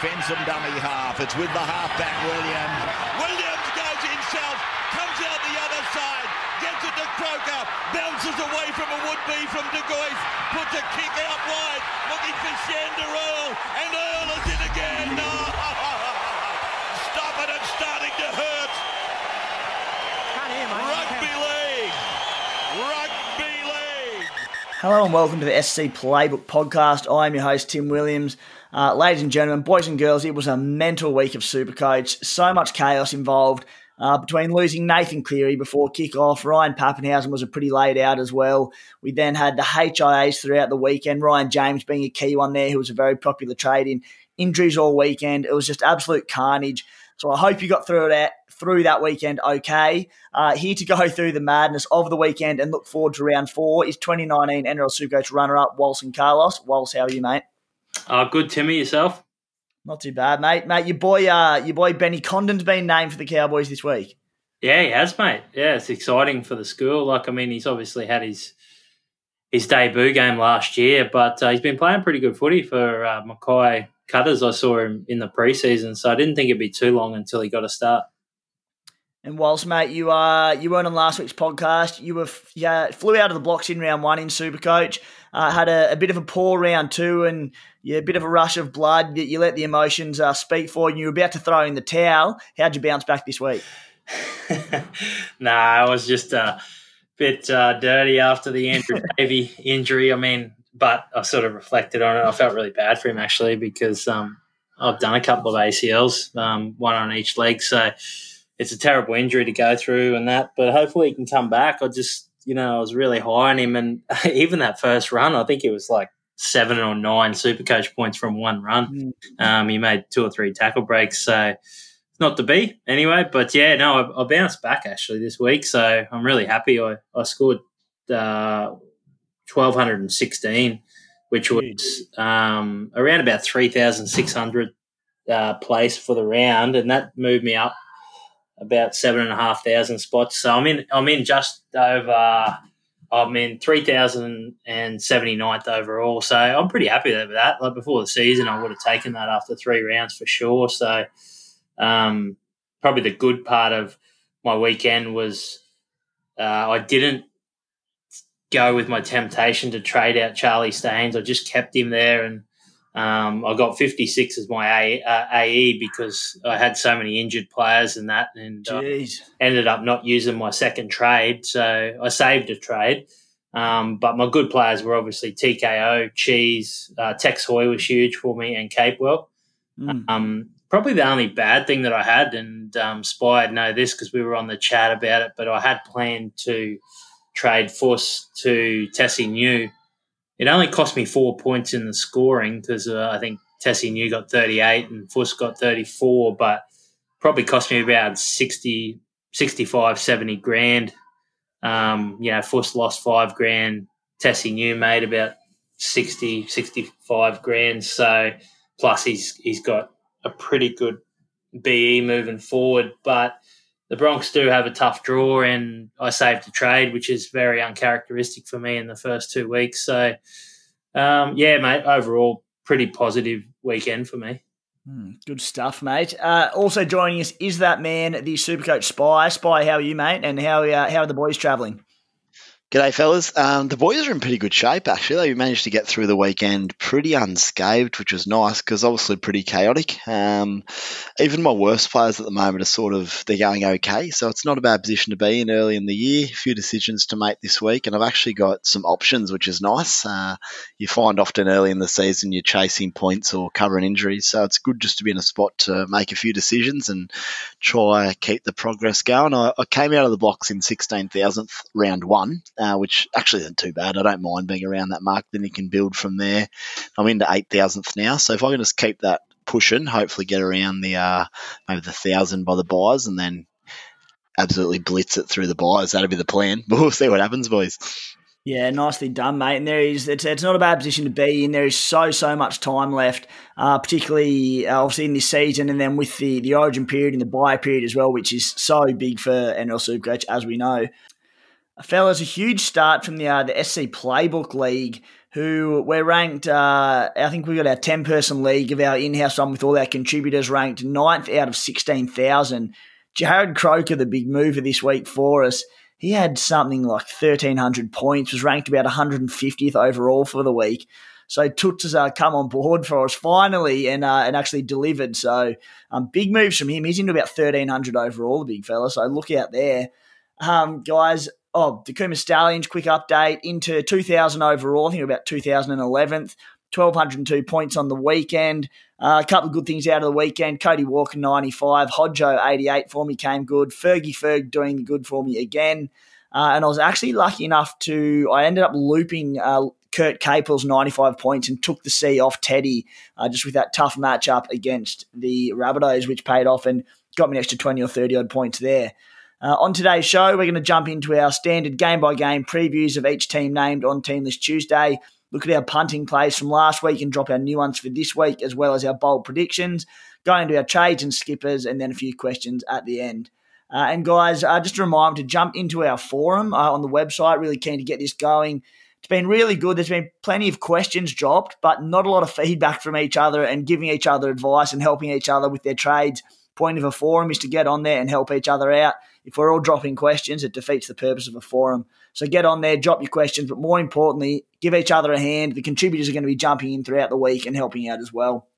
Fensom dummy half. It's with the halfback Williams. Williams goes himself, comes out the other side, gets it to Croker, bounces away from a would-be from De Gois, puts a kick out wide, looking for Shander Earl, and Earl is in again. No! Stop it, it's starting to hurt. Rugby league. Rugby league. Hello and welcome to the SC Playbook podcast. I'm your host, Tim Williams. Uh, ladies and gentlemen, boys and girls, it was a mental week of Supercoach. So much chaos involved uh, between losing Nathan Cleary before kick-off. Ryan Papenhuyzen was a pretty laid out as well. We then had the HIAs throughout the weekend. Ryan James being a key one there, who was a very popular trade in injuries all weekend. It was just absolute carnage. So I hope you got through that through that weekend okay. Uh, here to go through the madness of the weekend and look forward to round four is 2019 NRL Supercoach runner-up Walson Carlos. Walsh, how are you, mate? Uh, good, Timmy. Yourself? Not too bad, mate. Mate, your boy, uh, your boy Benny Condon's been named for the Cowboys this week. Yeah, he has, mate. Yeah, it's exciting for the school. Like, I mean, he's obviously had his his debut game last year, but uh, he's been playing pretty good footy for uh, Mackay Cutters. I saw him in the preseason, so I didn't think it'd be too long until he got a start. And whilst, mate, you uh, you weren't on last week's podcast, you were yeah, flew out of the blocks in round one in Supercoach, uh, had a, a bit of a poor round two, and yeah, a bit of a rush of blood. You let the emotions uh, speak for you. You were about to throw in the towel. How'd you bounce back this week? nah, I was just a bit uh, dirty after the Andrew Davey injury. I mean, but I sort of reflected on it. I felt really bad for him actually because um, I've done a couple of ACLs, um, one on each leg, so it's a terrible injury to go through and that. But hopefully he can come back. I just, you know, I was really high on him, and even that first run, I think it was like seven or nine super coach points from one run. Um, he made two or three tackle breaks, so not to be anyway. But yeah, no, I, I bounced back actually this week, so I'm really happy. I, I scored uh, 1216, which was um, around about 3,600 uh, place for the round, and that moved me up about seven and a half thousand spots. So I'm in, I'm in just over. I'm in 3,079th overall. So I'm pretty happy with that. Like before the season, I would have taken that after three rounds for sure. So um, probably the good part of my weekend was uh, I didn't go with my temptation to trade out Charlie Staines. I just kept him there and um, I got 56 as my A, uh, AE because I had so many injured players and that, and uh, ended up not using my second trade. So I saved a trade. Um, but my good players were obviously TKO, Cheese, uh, Tex Hoy was huge for me, and Capewell. Mm. Um, probably the only bad thing that I had, and um, Spy know this because we were on the chat about it, but I had planned to trade Force to Tesi Niu. It only cost me four points in the scoring because uh, I think Tesi Niu got 38 and Fuss got 34, but probably cost me about 60, 65, 70 grand. Um, you know, Fuss lost five grand. Tesi Niu made about 60, 65 grand. So plus he's he's got a pretty good BE moving forward. But the Bronx do have a tough draw, and I saved a trade, which is very uncharacteristic for me in the first two weeks. So, um, yeah, mate, overall, pretty positive weekend for me. Hmm, good stuff, mate. Uh, also joining us is that man, the Supercoach Spy. Spy, how are you, mate? And how uh, how are the boys travelling? G'day, fellas. Um, the boys are in pretty good shape, actually. They managed to get through the weekend pretty unscathed, which was nice because obviously pretty chaotic. Um, even my worst players at the moment are sort of they're going okay, so it's not a bad position to be in early in the year. A few decisions to make this week, and I've actually got some options, which is nice. Uh, you find often early in the season you're chasing points or covering injuries, so it's good just to be in a spot to make a few decisions and try keep the progress going. I, I came out of the blocks in 16,000th round one uh, which actually isn't too bad. I don't mind being around that mark. Then you can build from there. I'm into 8,000th now. So if I can just keep that pushing, hopefully get around the uh, maybe the thousand by the buys and then absolutely blitz it through the buys. That'll be the plan. But we'll see what happens, boys. Yeah, nicely done, mate. And there is it's, it's not a bad position to be in. There is so so much time left, uh, particularly uh, obviously in this season, and then with the the Origin period and the buy period as well, which is so big for NRL Supercoach, as we know. Fellas, a huge start from the uh, the SC Playbook League, who we're ranked. Uh, I think we got our ten person league of our in house one with all our contributors ranked ninth out of sixteen thousand. Jared Croker, the big mover this week for us, he had something like thirteen hundred points. Was ranked about one hundred and fiftieth overall for the week. So Toots has uh, come on board for us finally and uh, and actually delivered. So um, big moves from him. He's into about thirteen hundred overall, the big fella. So look out there, um, guys oh, the Kuma Stallions, quick update into 2000 overall. I think about 2011th. 1,202 points on the weekend. Uh, a couple of good things out of the weekend. Cody Walker, 95. Hodjo, 88 for me, came good. Fergie Ferg doing good for me again. Uh, and I was actually lucky enough to, I ended up looping uh, Kurt Capewell's 95 points and took the C off Teddy uh, just with that tough matchup against the Rabbitohs, which paid off and got me an extra 20 or 30 odd points there. Uh, on today's show, we're going to jump into our standard game by game previews of each team named on Team Tuesday. Look at our punting plays from last week and drop our new ones for this week, as well as our bold predictions. Go into our trades and skippers, and then a few questions at the end. Uh, and guys, uh, just a reminder to jump into our forum uh, on the website. Really keen to get this going. It's been really good. There's been plenty of questions dropped, but not a lot of feedback from each other and giving each other advice and helping each other with their trades. Point of a forum is to get on there and help each other out if we're all dropping questions, it defeats the purpose of a forum. So get on there, drop your questions, but more importantly, give each other a hand. The contributors are going to be jumping in throughout the week and helping out as well.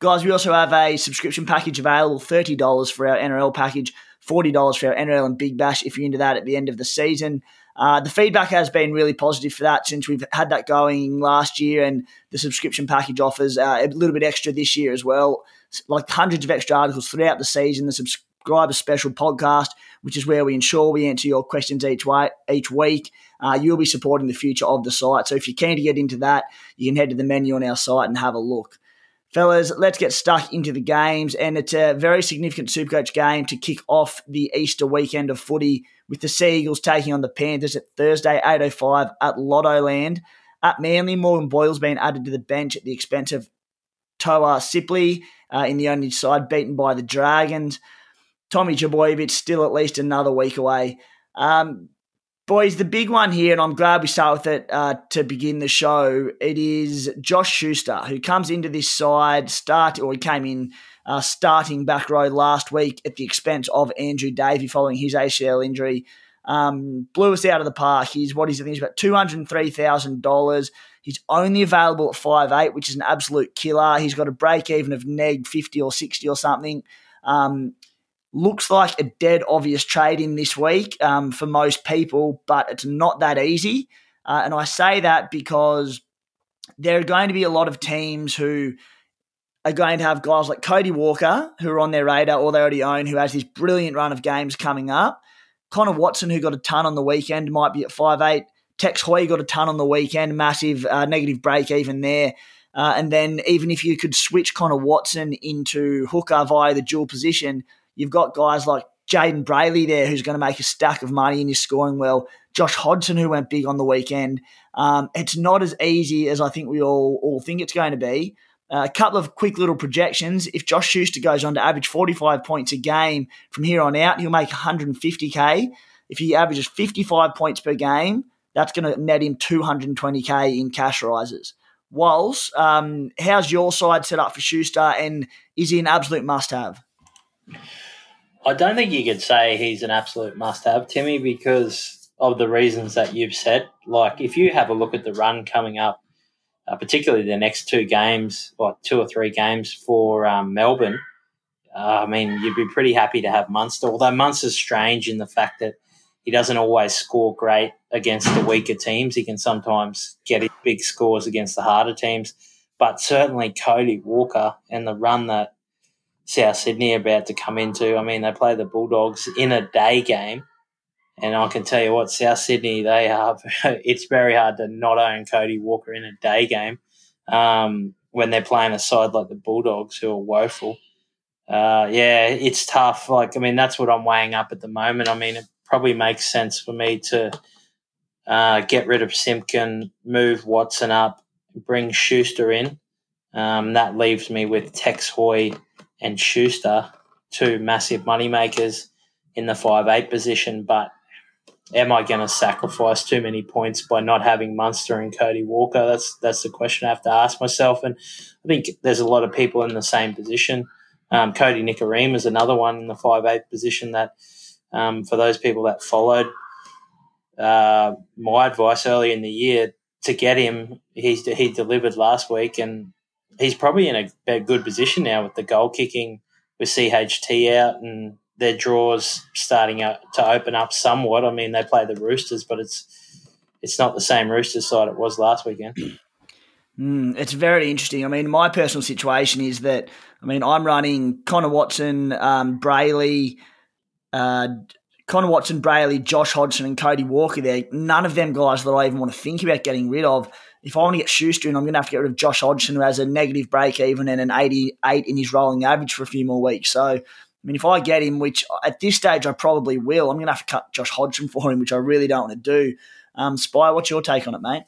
Guys, we also have a subscription package available $30 for our NRL package, $40 for our NRL and Big Bash if you're into that at the end of the season. Uh, the feedback has been really positive for that since we've had that going last year, and the subscription package offers uh, a little bit extra this year as well. Like hundreds of extra articles throughout the season. The subs- a special podcast, which is where we ensure we answer your questions each way, each week. Uh, you'll be supporting the future of the site. So if you're keen to get into that, you can head to the menu on our site and have a look. Fellas, let's get stuck into the games. And it's a very significant Supercoach game to kick off the Easter weekend of footy with the Sea Eagles taking on the Panthers at Thursday, 8.05 at Lottoland. At Manly, Morgan Boyle's been added to the bench at the expense of Toa Sipley uh, in the only side, beaten by the Dragons. Tommy Trbojevic still at least another week away. Um, boys, the big one here, and I'm glad we start with it uh, to begin the show. It is Josh Schuster who comes into this side start, or he came in uh, starting back row last week at the expense of Andrew Davey following his ACL injury. Um, blew us out of the park. He's what he's I think he's about two hundred three thousand dollars. He's only available at five eight, which is an absolute killer. He's got a break even of neg fifty or sixty or something. Um, looks like a dead obvious trade in this week um, for most people, but it's not that easy. Uh, and I say that because there are going to be a lot of teams who are going to have guys like Cody Walker, who are on their radar or they already own, who has this brilliant run of games coming up. Connor Watson, who got a ton on the weekend, might be at five eight. Tex Hoy got a ton on the weekend, massive uh, negative break even there. Uh, and then even if you could switch Connor Watson into hooker via the dual position, You've got guys like Jayden Brailey there, who's going to make a stack of money and is scoring well. Josh Hodgson, who went big on the weekend. Um, it's not as easy as I think we all, all think it's going to be. Uh, a couple of quick little projections. If Josh Schuster goes on to average 45 points a game from here on out, he'll make 150k. If he averages 55 points per game, that's going to net him 220k in cash rises. Walls, um, how's your side set up for Schuster, and is he an absolute must-have? I don't think you could say he's an absolute must have, Timmy, because of the reasons that you've said. Like if you have a look at the run coming up, uh, particularly the next two games, or two or three games for um, Melbourne. Uh, I mean, you'd be pretty happy to have Munster. Although Munster's strange in the fact that he doesn't always score great against the weaker teams. He can sometimes get big scores against the harder teams. But certainly Cody Walker and the run that South Sydney about to come into. I mean, they play the Bulldogs in a day game. And I can tell you what, South Sydney, they are, it's very hard to not own Cody Walker in a day game um, when they're playing a side like the Bulldogs who are woeful. Uh, yeah, it's tough. Like, I mean, that's what I'm weighing up at the moment. I mean, it probably makes sense for me to uh, get rid of Simpkin, move Watson up, bring Schuster in. Um, that leaves me with Tex Hoy and Schuster, two massive money makers in the five eight position. But am I going to sacrifice too many points by not having Munster and Cody Walker? That's that's the question I have to ask myself. And I think there's a lot of people in the same position. Um, Kodi Nikorima is another one in the five eight position that, um, for those people that followed uh, my advice early in the year to get him, he's he delivered last week, and he's probably in a, a good position now with the goal kicking with CHT out and their draws starting to open up somewhat. I mean, they play the Roosters, but it's it's not the same Roosters side it was last weekend. Mm, it's very interesting. I mean, my personal situation is that I mean I'm running Connor Watson, um, Brailey, uh, Connor Watson, Brailey, Josh Hodgson, and Cody Walker. There, none of them guys that I even want to think about getting rid of. If I want to get Schuster in, I'm going to have to get rid of Josh Hodgson, who has a negative break even and an 88 in his rolling average for a few more weeks. So I mean, if I get him, which at this stage I probably will, I'm going to have to cut Josh Hodgson for him, which I really don't want to do. Um, Spy, what's your take on it, mate?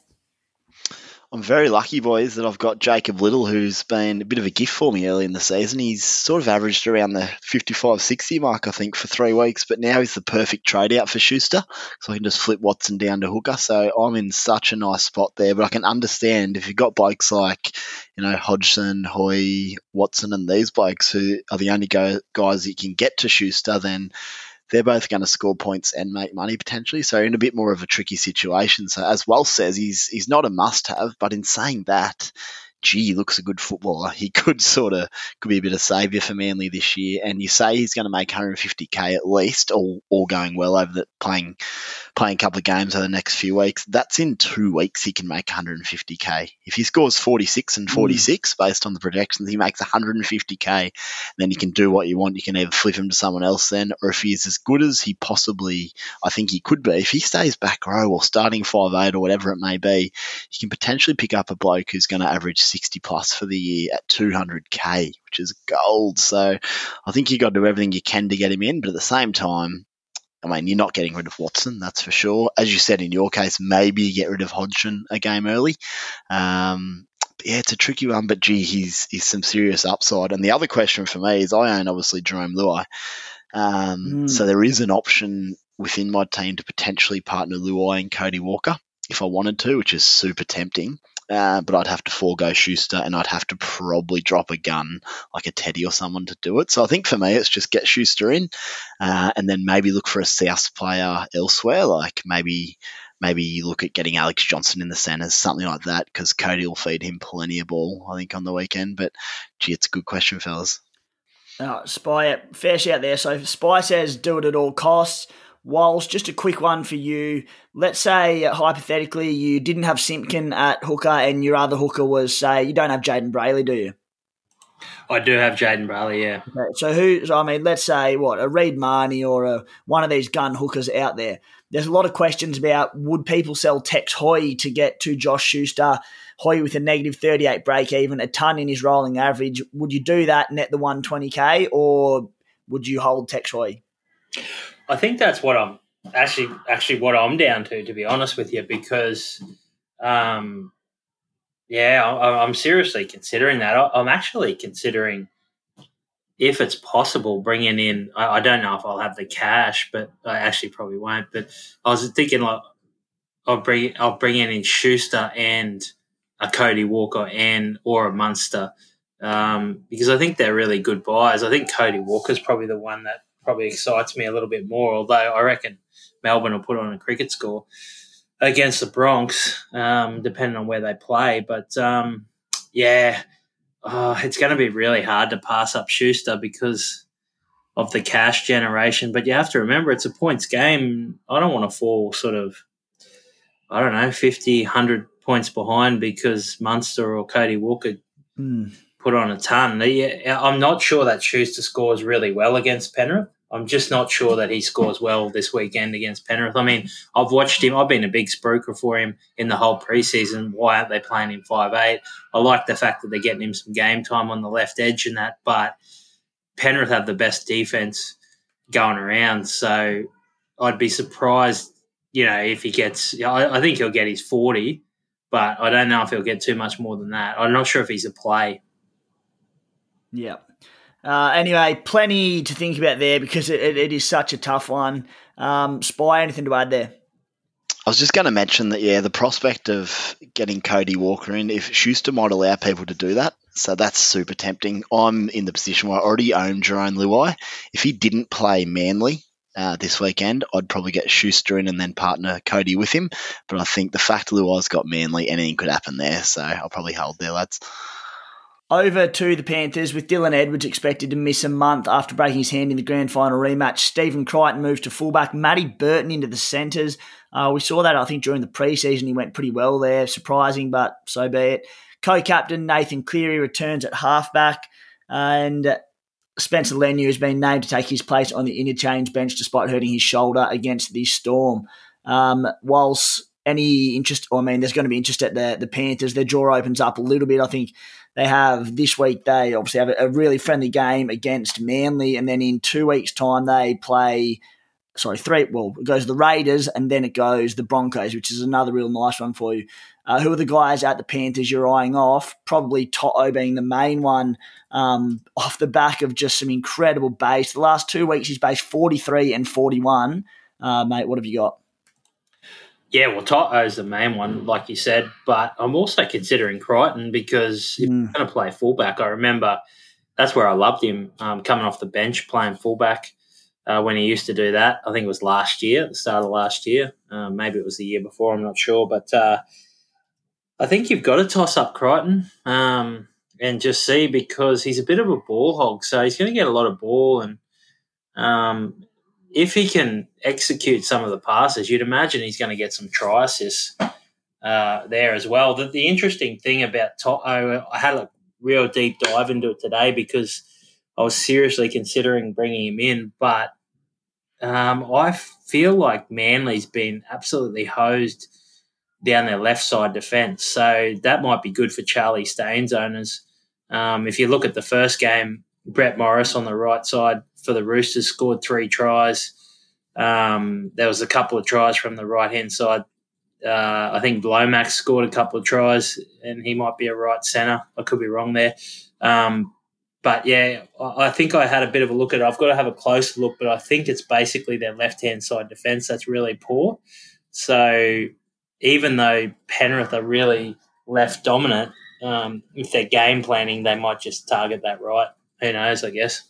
I'm very lucky, boys, that I've got Jacob Liddle, who's been a bit of a gift for me early in the season. He's sort of averaged around the 55 60 mark, I think, for three weeks, but now he's the perfect trade out for Schuster. So I can just flip Watson down to hooker. So I'm in such a nice spot there, but I can understand if you've got blokes like, you know, Hodgson, Hoy, Watson, and these blokes who are the only go- guys you can get to Schuster, then they're both going to score points and make money potentially. So in a bit more of a tricky situation. So as Wells says, he's he's not a must-have, but in saying that, gee, looks a good footballer. He could sort of could be a bit of saviour for Manly this year. And you say he's going to make 150k at least, all all going well over the playing playing a couple of games over the next few weeks. That's in two weeks he can make 150k. If he scores 46 and 46 mm. based on the projections, he makes 150k. Then you can do what you want. You can either flip him to someone else then, or if he's as good as he possibly, I think he could be, if he stays back row or starting five eight or whatever it may be, you can potentially pick up a bloke who's going to average 60 plus for the year at 200k, which is gold. So I think you've got to do everything you can to get him in, but at the same time, I mean, you're not getting rid of Watson, that's for sure. As you said in your case, maybe you get rid of Hodgson a game early. Um, yeah, it's a tricky one, but gee, he's he's some serious upside. And the other question for me is, I own obviously Jarome Luai, um, mm. so there is an option within my team to potentially partner Luai and Cody Walker if I wanted to, which is super tempting. Uh, but I'd have to forego Schuster and I'd have to probably drop a gun like a Teddy or someone to do it. So I think for me, it's just get Schuster in uh, and then maybe look for a South player elsewhere, like maybe. Maybe you look at getting Alex Johnson in the centres, something like that, because Cody will feed him plenty of ball, I think, on the weekend. But gee, it's a good question, fellas. Oh, Spy, fair shout there. So Spy says do it at all costs. Walsh, just a quick one for you. Let's say, uh, hypothetically, you didn't have Simpkin at hooker and your other hooker was, say, you don't have Jayden Brailey, do you? I do have Jayden Brailey, yeah. Okay, so who, I mean, let's say, what, a Reed Mahoney or a, one of these gun hookers out there. There's a lot of questions about would people sell Tex Hoy to get to Josh Schuster, Hoy with a negative 38 break even, a ton in his rolling average. Would you do that, net the 120k, or would you hold Tex Hoy? I think that's what I'm actually actually what I'm down to, to be honest with you, because um, yeah, I, am seriously considering that. I, am actually considering if it's possible bringing in. I, I, don't know if I'll have the cash, but I actually probably won't. But I was thinking like I'll bring I'll bring in Schuster and a Cody Walker and or a Munster. Um, because I think they're really good buys. I think Cody Walker's probably the one that probably excites me a little bit more. Although I reckon Melbourne will put on a cricket score against the Bronx, um, depending on where they play. But um, yeah, uh, it's going to be really hard to pass up Schuster because of the cash generation. But you have to remember it's a points game. I don't want to fall sort of, I don't know, 50, 100 points behind because Munster or Cody Walker mm. put on a ton. I'm not sure that Schuster scores really well against Penrith. I'm just not sure that he scores well this weekend against Penrith. I mean, I've watched him. I've been a big spruiker for him in the whole preseason. Why aren't they playing him five eight? I like the fact that they're getting him some game time on the left edge and that. But Penrith have the best defense going around, so I'd be surprised, you know, if he gets. I, I think he'll get his forty, but I don't know if he'll get too much more than that. I'm not sure if he's a play. Yeah. Uh, anyway, plenty to think about there because it, it, it is such a tough one. Um, Spy, anything to add there? I was just going to mention that, yeah, the prospect of getting Cody Walker in, if Schuster might allow people to do that, so that's super tempting. I'm in the position where I already own Jarome Luai. If he didn't play Manly uh, this weekend, I'd probably get Schuster in and then partner Cody with him. But I think the fact Luai's got Manly, anything could happen there, so I'll probably hold there, lads. Over to the Panthers with Dylan Edwards expected to miss a month after breaking his hand in the grand final rematch. Stephen Crichton moves to fullback. Matty Burton into the centres. Uh, we saw that, I think, during the preseason. He went pretty well there. Surprising, but so be it. Co captain Nathan Cleary returns at halfback. And Spencer Leniu has been named to take his place on the interchange bench despite hurting his shoulder against the Storm. Um, whilst any interest, I mean, there's going to be interest at the, the Panthers. Their jaw opens up a little bit. I think they have this week, they obviously have a, really friendly game against Manly, and then in two weeks' time, they play. Sorry, three. Well, it goes the Raiders, and then it goes the Broncos, which is another real nice one for you. Uh, who are the guys at the Panthers you're eyeing off? Probably To'o being the main one, um, off the back of just some incredible base. The last two weeks, he's based 43 and 41. Uh, mate, what have you got? Yeah, well, To'o's the main one, like you said, but I'm also considering Crichton because if mm. he's going to play fullback, I remember that's where I loved him um, coming off the bench playing fullback uh, when he used to do that. I think it was last year, at the start of last year. Uh, maybe it was the year before, I'm not sure. But uh, I think you've got to toss up Crichton um, and just see because he's a bit of a ball hog. So he's going to get a lot of ball and um, if he can execute some of the passes, you'd imagine he's going to get some try assists uh, there as well. The, the interesting thing about To'o, I had a real deep dive into it today because I was seriously considering bringing him in, but um, I feel like Manly's been absolutely hosed down their left side defence. So that might be good for Charlie Staines owners. Um, if you look at the first game, Brett Morris on the right side for the Roosters scored three tries. Um, there was a couple of tries from the right hand side. Uh, I think Lomax scored a couple of tries, and he might be a right centre. I could be wrong there. Um, but yeah, I think I had a bit of a look at it. I've got to have a closer look, but I think it's basically their left hand side defence that's really poor. So even though Penrith are really left dominant, um, if they're game planning, they might just target that right. Who knows? I guess.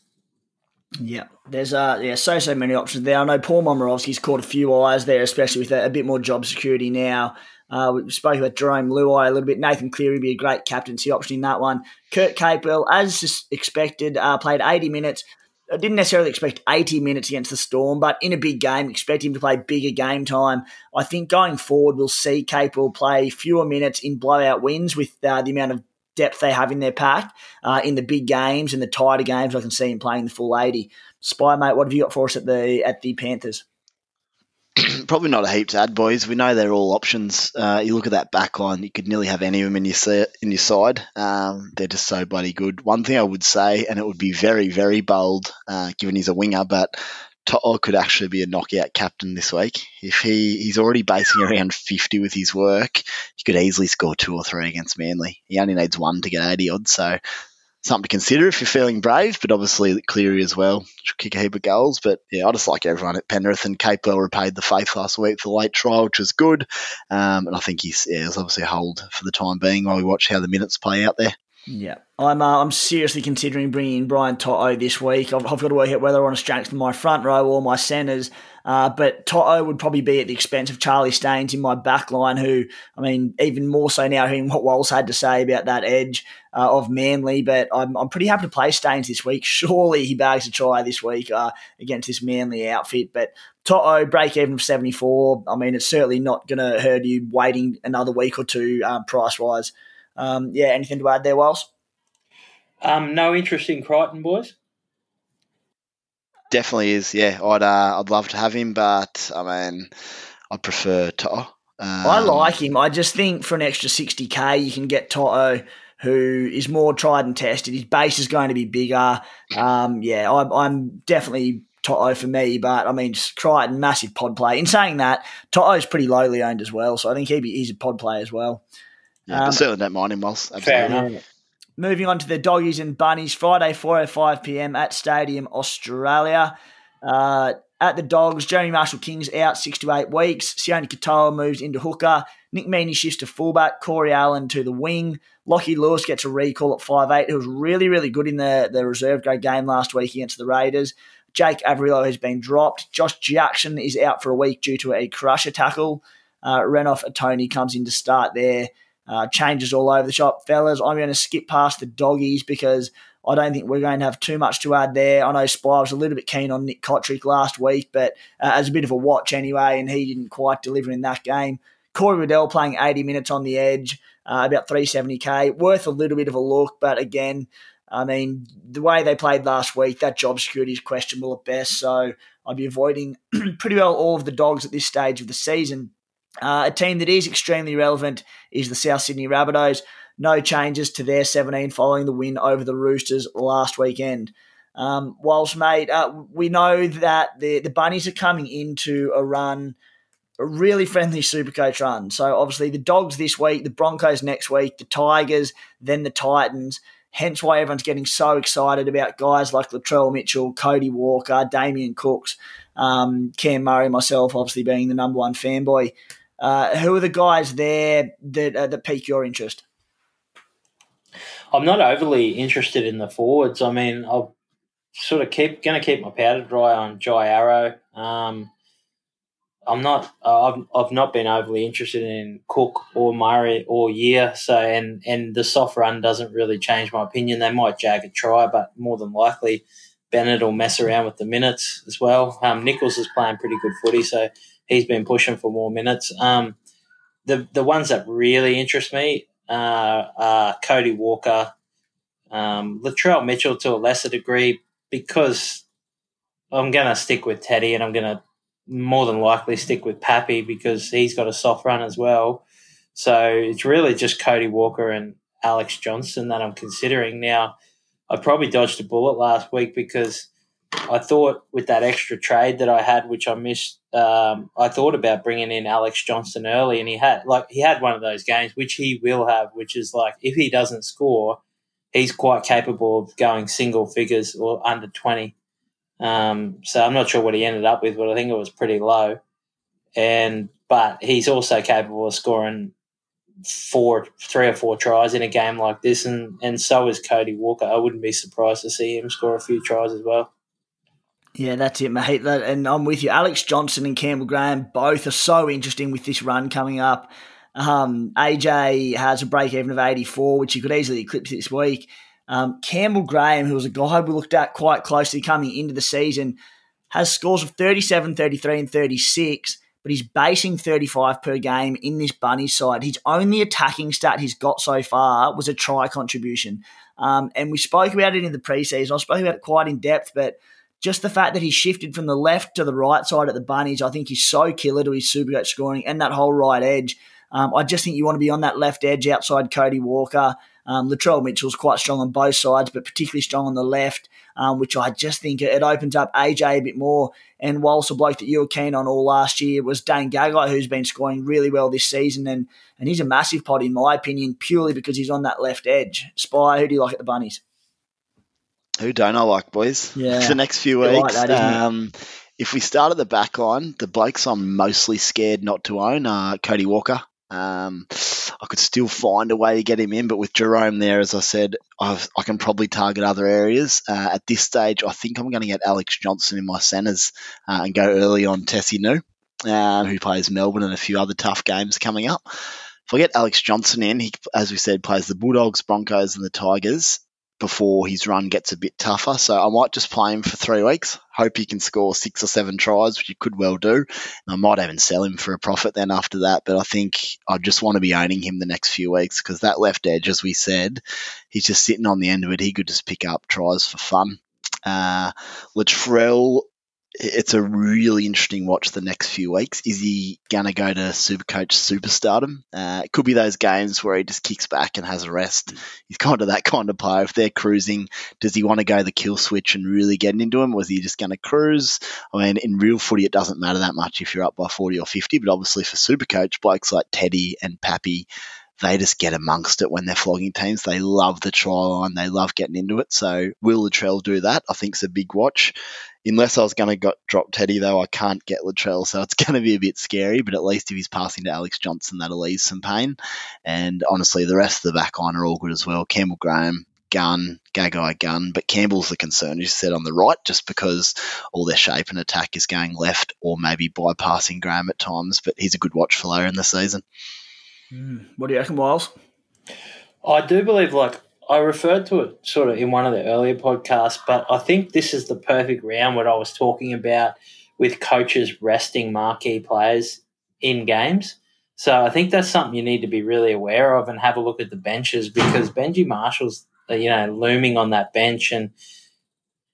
Yeah, there's uh yeah so so many options there. I know Paul Momirovski's caught a few eyes there, especially with a, a bit more job security now. Uh, we spoke about Jerome Luai a little bit. Nathan Cleary would be a great captaincy option in that one. Kurt Capewell, as expected, uh, played 80 minutes. I didn't necessarily expect 80 minutes against the Storm, but in a big game, expect him to play bigger game time. I think going forward, we'll see Capewell play fewer minutes in blowout wins with uh, the amount of depth they have in their pack uh, in the big games and the tighter games. I can see him playing the full eighty. Spy mate, what have you got for us at the at the Panthers? Probably not a heap to add, boys. We know they're all options. Uh, you look at that back line, you could nearly have any of them in your in your side. Um, they're just so bloody good. One thing I would say, and it would be very, very bold, uh, given he's a winger, but To'o could actually be a knockout captain this week. If he, he's already basing around 50 with his work, he could easily score two or three against Manly. He only needs one to get 80 odds, so something to consider if you're feeling brave, but obviously Cleary as well. Should kick a heap of goals. But yeah, I just like everyone at Penrith and Capewell repaid the faith last week for the late trial, which was good. Um, and I think he's yeah, he's obviously a hold for the time being while we watch how the minutes play out there. Yeah, I'm. Uh, I'm seriously considering bringing in Brian To'o this week. I've, I've got to work out whether I want to strengthen my front row or my centres. Uh, but To'o would probably be at the expense of Charlie Staines in my back line, who, I mean, even more so now hearing what Walls had to say about that edge uh, of Manly. But I'm, I'm pretty happy to play Staines this week. Surely he bags a try this week uh, against this Manly outfit. But To'o, break even of 74. I mean, it's certainly not going to hurt you waiting another week or two um, price wise. Um, yeah, anything to add there, Wells? Um, no interest in Crichton, boys. Definitely is. Yeah, I'd uh, I'd love to have him, but I mean, I prefer To'o. Um, I like him. I just think for an extra 60k, you can get To'o, who is more tried and tested. His base is going to be bigger. Um, yeah, I'm, I'm definitely To'o for me, but I mean, Crichton, massive pod play. In saying that, To'o's pretty lowly owned as well, so I think he he's a pod play as well. Yeah, um, certainly don't mind him, Wells. Fair enough. Moving on to the doggies and bunnies, Friday, 4.05 p.m. at Stadium, Australia. Uh, at the Dogs, Jeremy Marshall King's out six to eight weeks. Sione Katoa moves into hooker. Nick Meaney shifts to fullback. Corey Allen to the wing. Lockie Lewis gets a recall at five eight. He was really, really good in the, the reserve grade game last week against the Raiders. Jake Averillo has been dropped. Josh Jackson is out for a week due to a crusher tackle. Uh, Renouf Tony comes in to start there. Uh, changes all over the shop. Fellas, I'm going to skip past the doggies because I don't think we're going to have too much to add there. I know Spy was a little bit keen on Nick Cotric last week, but uh, as a bit of a watch anyway, and he didn't quite deliver in that game. Corey Waddell playing 80 minutes on the edge, uh, about 370k, worth a little bit of a look, but again, I mean, the way they played last week, that job security is questionable at best. So I'd be avoiding pretty well all of the dogs at this stage of the season. Uh, a team that is extremely relevant is the South Sydney Rabbitohs. No changes to their 17 following the win over the Roosters last weekend. Um, whilst, mate, uh, we know that the, the Bunnies are coming into a run, a really friendly Supercoach run. So, obviously, the Dogs this week, the Broncos next week, the Tigers, then the Titans. Hence why everyone's getting so excited about guys like Latrell Mitchell, Cody Walker, Damien Cooks, um, Cam Murray, myself, obviously being the number one fanboy. Uh, who are the guys there that uh, that pique your interest? I'm not overly interested in the forwards. I mean, I'll sort of keep going to keep my powder dry on Jai Arrow. Um, I'm not. Uh, I've, I've not been overly interested in Cook or Murray all year. So and and the soft run doesn't really change my opinion. They might jag a try, but more than likely Bennett will mess around with the minutes as well. Um, Nichols is playing pretty good footy, so he's been pushing for more minutes. Um, the the ones that really interest me uh, are Cody Walker, um, Latrell Mitchell to a lesser degree because I'm going to stick with Teddy and I'm going to more than likely stick with Pappy because he's got a soft run as well. So it's really just Cody Walker and Alex Johnson that I'm considering now. I probably dodged a bullet last week because I thought with that extra trade that I had, which I missed, um, I thought about bringing in Alex Johnson early, and he had like he had one of those games, which he will have, which is like if he doesn't score, he's quite capable of going single figures or under twenty. Um, so I'm not sure what he ended up with, but I think it was pretty low. And but he's also capable of scoring four, three or four tries in a game like this, and and so is Cody Walker. I wouldn't be surprised to see him score a few tries as well. Yeah, that's it, mate. And I'm with you. Alex Johnson and Campbell Graham both are so interesting with this run coming up. Um, AJ has a break even of 84, which he could easily eclipse this week. Um, Campbell Graham, who was a guy we looked at quite closely coming into the season, has scores of 37, 33, and 36, but he's basing 35 per game in this Bunny side. His only attacking stat he's got so far was a try contribution. Um, and we spoke about it in the preseason. I spoke about it quite in depth, but – just the fact that he shifted from the left to the right side at the Bunnies, I think he's so killer to his Supercoach scoring and that whole right edge. Um, I just think you want to be on that left edge outside Cody Walker. Um, Latrell Mitchell's quite strong on both sides, but particularly strong on the left, um, which I just think it opens up AJ a bit more. And whilst a bloke that you were keen on all last year was Dane Gagai, who's been scoring really well this season, and and he's a massive pot in my opinion, purely because he's on that left edge. Spy, who do you like at the Bunnies? Who don't I like, boys? Yeah. For the next few weeks. Like that, um, if we start at the back line, the blokes I'm mostly scared not to own are Cody Walker. Um, I could still find a way to get him in, but with Jerome there, as I said, I've, i can probably target other areas. Uh, at this stage, I think I'm going to get Alex Johnson in my centres uh, and go early on Tesi Niu, uh, who plays Melbourne and a few other tough games coming up. If I get Alex Johnson in, he, as we said, plays the Bulldogs, Broncos, and the Tigers before his run gets a bit tougher. So I might just play him for three weeks. Hope he can score six or seven tries, which he could well do. I might even sell him for a profit then after that. But I think I just want to be owning him the next few weeks because that left edge, as we said, he's just sitting on the end of it. He could just pick up tries for fun. Uh, Latrell it's a really interesting watch the next few weeks. Is he going to go to Supercoach superstardom? Uh, it could be those games where he just kicks back and has a rest. He's kind of that kind of player. If they're cruising, does he want to go the kill switch and really get into him? Was he just going to cruise? I mean, in real footy, it doesn't matter that much if you're up by 40 or 50, but obviously for Supercoach, blokes like Teddy and Pappy, they just get amongst it when they're flogging teams. They love the try line. They love getting into it. So will Latrell do that? I think it's a big watch unless I was going to drop Teddy, though, I can't get Latrell, so it's going to be a bit scary. But at least if he's passing to Alex Johnson, that'll ease some pain. And honestly, the rest of the back line are all good as well. Campbell Graham, Gun, Gagai Gun, but Campbell's the concern, as you said, on the right, just because all their shape and attack is going left or maybe bypassing Graham at times. But he's a good watch for later in the season. Mm. What do you reckon, Wiles? I do believe, like, I referred to it sort of in one of the earlier podcasts, but I think this is the perfect round what I was talking about with coaches resting marquee players in games. So I think that's something you need to be really aware of and have a look at the benches because Benji Marshall's you know looming on that bench, and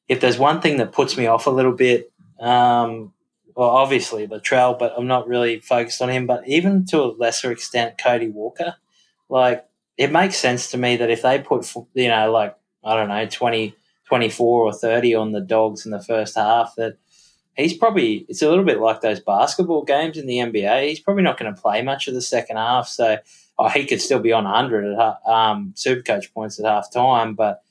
if there's one thing that puts me off a little bit, um, well, obviously Latrell, but I'm not really focused on him. But even to a lesser extent, Cody Walker, like it makes sense to me that if they put, you know, like, I don't know, 20, 24 or 30 on the dogs in the first half, that he's probably, it's a little bit like those basketball games in the NBA. He's probably not going to play much of the second half. So oh, he could still be on 100 at um, points at half time, but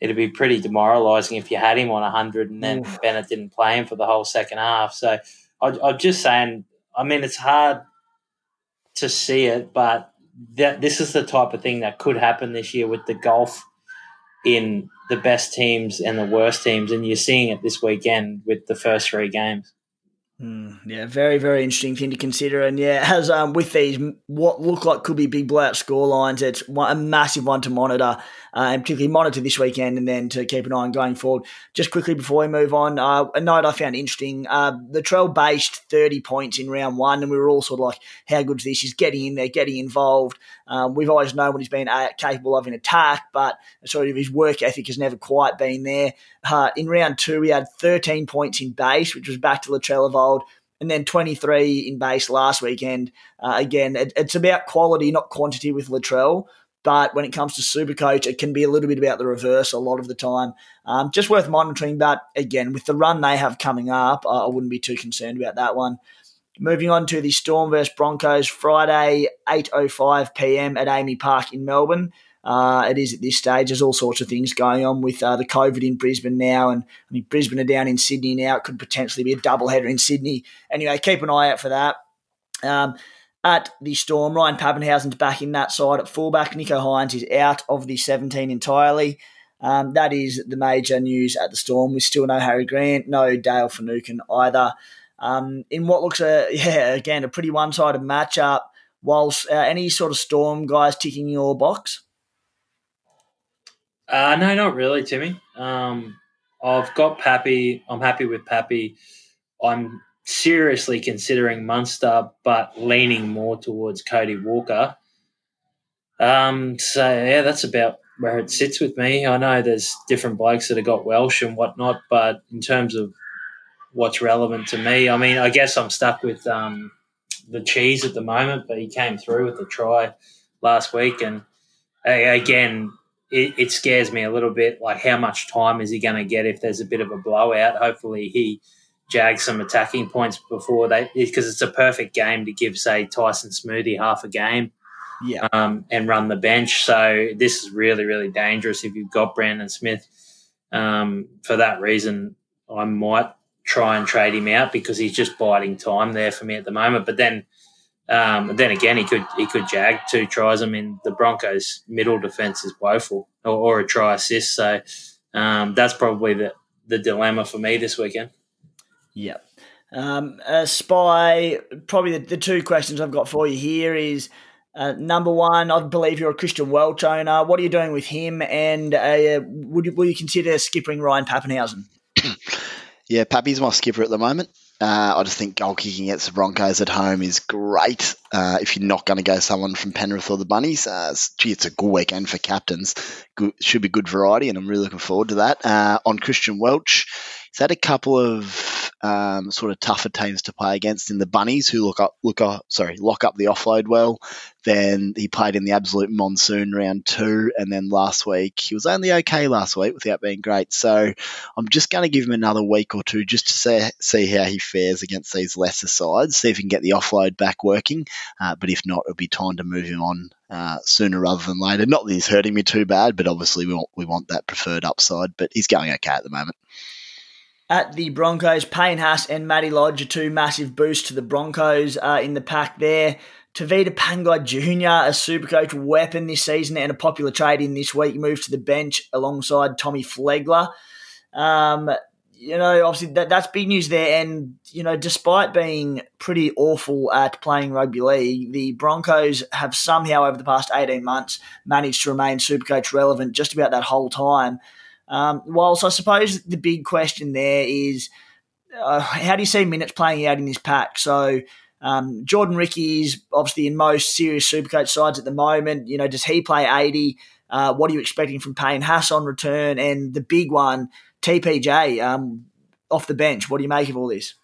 it'd be pretty demoralising if you had him on 100 and then Oof. Bennett didn't play him for the whole second half. So I, I'm just saying, I mean, it's hard to see it, but that this is the type of thing that could happen this year with the golf in the best teams and the worst teams, and you're seeing it this weekend with the first three games. Mm, yeah, very, very interesting thing to consider. And yeah, as um, with these, what look like could be big blowout score lines, it's one, a massive one to monitor uh, and particularly monitor this weekend and then to keep an eye on going forward. Just quickly before we move on, uh, a note I found interesting. Uh, Latrell based 30 points in round one, and we were all sort of like, how good is this? He's getting in there, getting involved. Um, we've always known what he's been uh, capable of in attack, but sort of his work ethic has never quite been there. Uh, in round two, we had 13 points in base, which was back to Latrell of old and then 23 in base last weekend. Uh, again, it, it's about quality, not quantity with Latrell. But when it comes to Supercoach, it can be a little bit about the reverse a lot of the time. Um, just worth monitoring. But again, with the run they have coming up, I wouldn't be too concerned about that one. Moving on to the Storm versus Broncos, Friday, 8.05 p.m. at AAMI Park in Melbourne. Uh, it is at this stage. There's all sorts of things going on with uh, the COVID in Brisbane now, and I mean Brisbane are down in Sydney now. It could potentially be a double header in Sydney. Anyway, keep an eye out for that. Um, at the Storm. Ryan Papenhuyzen's back in that side at fullback. Nicho Hynes is out of the 17 entirely. Um, that is the major news at the Storm. We still no Harry Grant, no Dale Finucane either. Um, in what looks a yeah again a pretty one-sided matchup. Whilst uh, any sort of Storm guys ticking your box? Uh, no, not really, Timmy. Um, I've got Pappy. I'm happy with Pappy. I'm seriously considering Munster, but leaning more towards Cody Walker. Um, so yeah, that's about where it sits with me. I know there's different blokes that have got Welch and whatnot, but in terms of what's relevant to me, I mean, I guess I'm stuck with um, the cheese at the moment, but he came through with a try last week, and again, it, it scares me a little bit. Like, how much time is he going to get if there's a bit of a blowout? Hopefully, he Jag some attacking points before they because it's a perfect game to give say Tyson Smoothy half a game, yeah, um, and run the bench. So this is really really dangerous if you've got Brandon Smith. Um, for that reason, I might try and trade him out because he's just biding time there for me at the moment. But then um, then again, he could he could jag two tries. I mean, the Broncos' middle defense is woeful, or, or a try assist. So um, that's probably the the dilemma for me this weekend. Yep. Um, uh, Spy, probably the, the, two questions I've got for you here is uh, number one, I believe you're a Christian Welch owner. What are you doing with him? And uh, would you, will you consider skipping Ryan Papenhuyzen? yeah, Pappy's my skipper at the moment. Uh, I just think goal kicking against the Broncos at home is great. Uh, if you're not going to go someone from Penrith or the Bunnies, uh, gee, it's a good weekend for captains. Good, should be good variety, and I'm really looking forward to that. On Christian Welch, he's had a couple of um, sort of tougher teams to play against in the Bunnies, who look up, look up, sorry, lock up the offload well. Then he played in the absolute monsoon round two, and then last week he was only okay last week without being great. So I'm just going to give him another week or two just to see see how he fares against these lesser sides, see if he can get the offload back working. Uh, but if not, it'll be time to move him on uh, sooner rather than later. Not that he's hurting me too bad, but obviously we want, we want that preferred upside. But he's going okay at the moment at the Broncos. Payne Haas and Matty Lodge are two massive boosts to the Broncos uh, in the pack there. Tevita Pangai Jr., a super coach weapon this season and a popular trade in this week, moves to the bench alongside Tommy Flegler. Um, you know, obviously that, that's big news there. And, you know, despite being pretty awful at playing rugby league, the Broncos have somehow over the past 18 months managed to remain super coach relevant just about that whole time. Um, whilst I suppose the big question there is uh, how do you see minutes playing out in this pack? So um, Jordan Riki is obviously in most serious Supercoach sides at the moment. You know, does he play 80? Uh, what are you expecting from Payne Haas on return? And the big one, TPJ um, off the bench. What do you make of all this?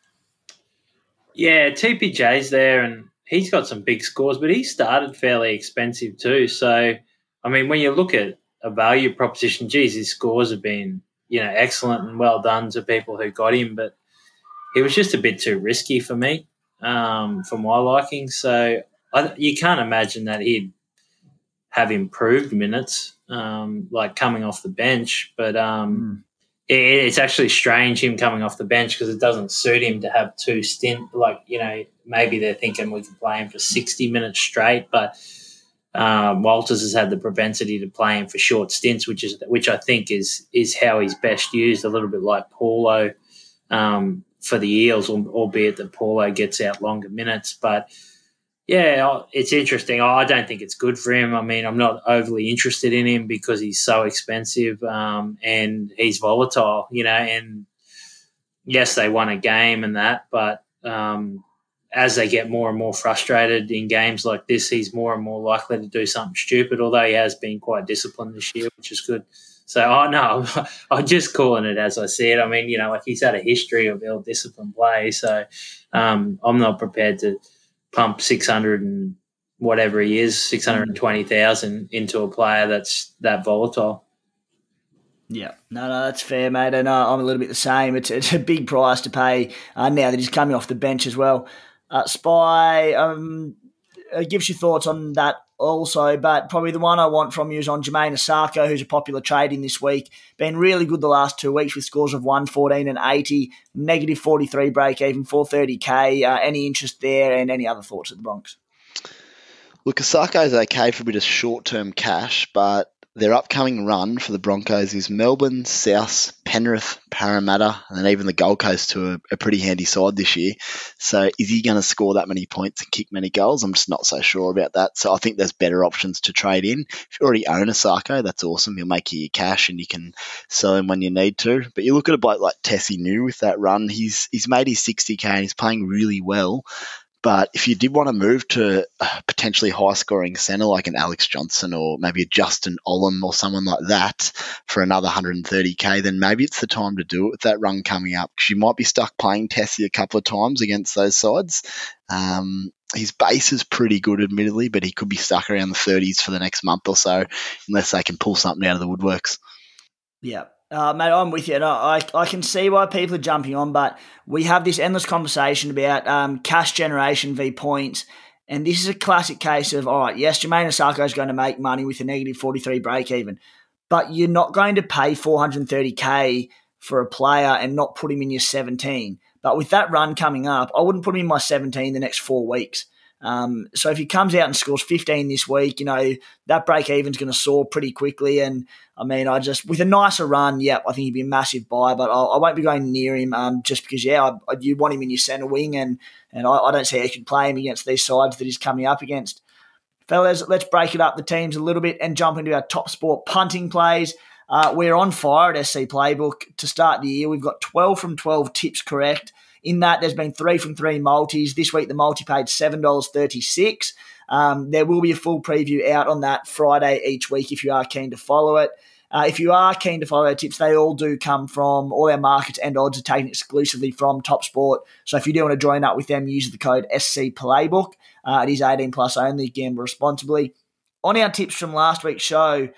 Yeah, TPJ's there and he's got some big scores, but he started fairly expensive too. So, I mean, when you look at a value proposition. Geez, his scores have been you know excellent and well done to people who got him, but he was just a bit too risky for me, um, for my liking. So I, you can't imagine that he'd have improved minutes, um, like coming off the bench. But um, mm. it, it's actually strange him coming off the bench because it doesn't suit him to have two stint. Like you know, maybe they're thinking we can play him for sixty minutes straight, but um, Walters has had the propensity to play him for short stints, which is which I think is is how he's best used. A little bit like Paulo um, for the Eels, albeit that Paulo gets out longer minutes. But yeah, it's interesting. I don't think it's good for him. I mean, I'm not overly interested in him because he's so expensive um, and he's volatile. You know, and yes, they won a game and that, but um, as they get more and more frustrated in games like this, he's more and more likely to do something stupid. Although he has been quite disciplined this year, which is good. So, oh no, I'm just calling it as I see it. I mean, you know, like he's had a history of ill disciplined play, so um, I'm not prepared to pump 600 and whatever he is, 620,000 into a player that's that volatile. Yeah, no, no, that's fair, mate. And uh, I'm a little bit the same. It's, it's a big price to pay uh, now that he's coming off the bench as well. Uh, Spy, um, gives you thoughts on that also, but probably the one I want from you is on Jamayne Isaako, who's a popular trade in this week. Been really good the last two weeks with scores of 114 and 80, negative 43 break even, 430k. Uh, any interest there and any other thoughts at the Bronx? Look, is okay for a bit of short term cash, but their upcoming run for the Broncos is Melbourne, South, Penrith, Parramatta, and even the Gold Coast, to a, pretty handy side this year. So, is he going to score that many points and kick many goals? I'm just not so sure about that. So, I think there's better options to trade in. If you already own Isaako, that's awesome. He'll make you your cash and you can sell him when you need to. But you look at a bloke like Tesi Niu with that run, he's he's made his 60k and he's playing really well. But if you did want to move to a potentially high scoring centre like an Alex Johnston or maybe a Justin Olam or someone like that for another 130k, then maybe it's the time to do it with that run coming up because you might be stuck playing Tesi a couple of times against those sides. Um, his base is pretty good, admittedly, but he could be stuck around the 30s for the next month or so unless they can pull something out of the woodworks. Yeah, uh, mate, I'm with you. I, I can see why people are jumping on, but we have this endless conversation about um, cash generation v points. And this is a classic case of, all right, yes, Jamayne Isaako is going to make money with a negative 43 break even, but you're not going to pay 430k for a player and not put him in your 17. But with that run coming up, I wouldn't put him in my 17 the next four weeks. Um, so if he comes out and scores 15 this week, you know, that break even's going to soar pretty quickly. And I mean, I just, with a nicer run, yeah, I think he'd be a massive buy, but I'll, I will not be going near him um, just because, yeah, I, I, you want him in your centre wing, and, and I, I don't see how you can play him against these sides that he's coming up against. Fellas, let's break it up the teams a little bit and jump into our top sport punting plays. Uh, we're on fire at SC Playbook to start the year. We've got 12 from 12 tips correct. In that, there's been three from three multis. This week, the multi paid $7.36. Um, there will be a full preview out on that Friday each week if you are keen to follow it. Uh, if you are keen to follow our tips, they all do come from all our markets and odds are taken exclusively from Top Sport. So if you do want to join up with them, use the code SC Playbook. Uh, it is 18 plus only. Gamble responsibly. On our tips from last week's show,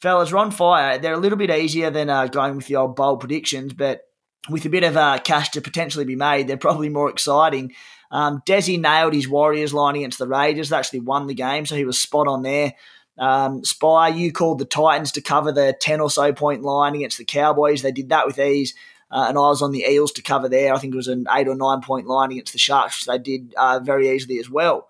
fellas, are on fire. They're a little bit easier than uh, going with the old bold predictions, but with a bit of uh, cash to potentially be made, they're probably more exciting. Um, Desi nailed his Warriors line against the Raiders. They actually won the game, so he was spot on there. Um, Spy, you called the Titans to cover the 10 or so point line against the Cowboys. They did that with ease. Uh, and I was on the Eels to cover there. I think it was an eight or nine point line against the Sharks, they did uh, very easily as well.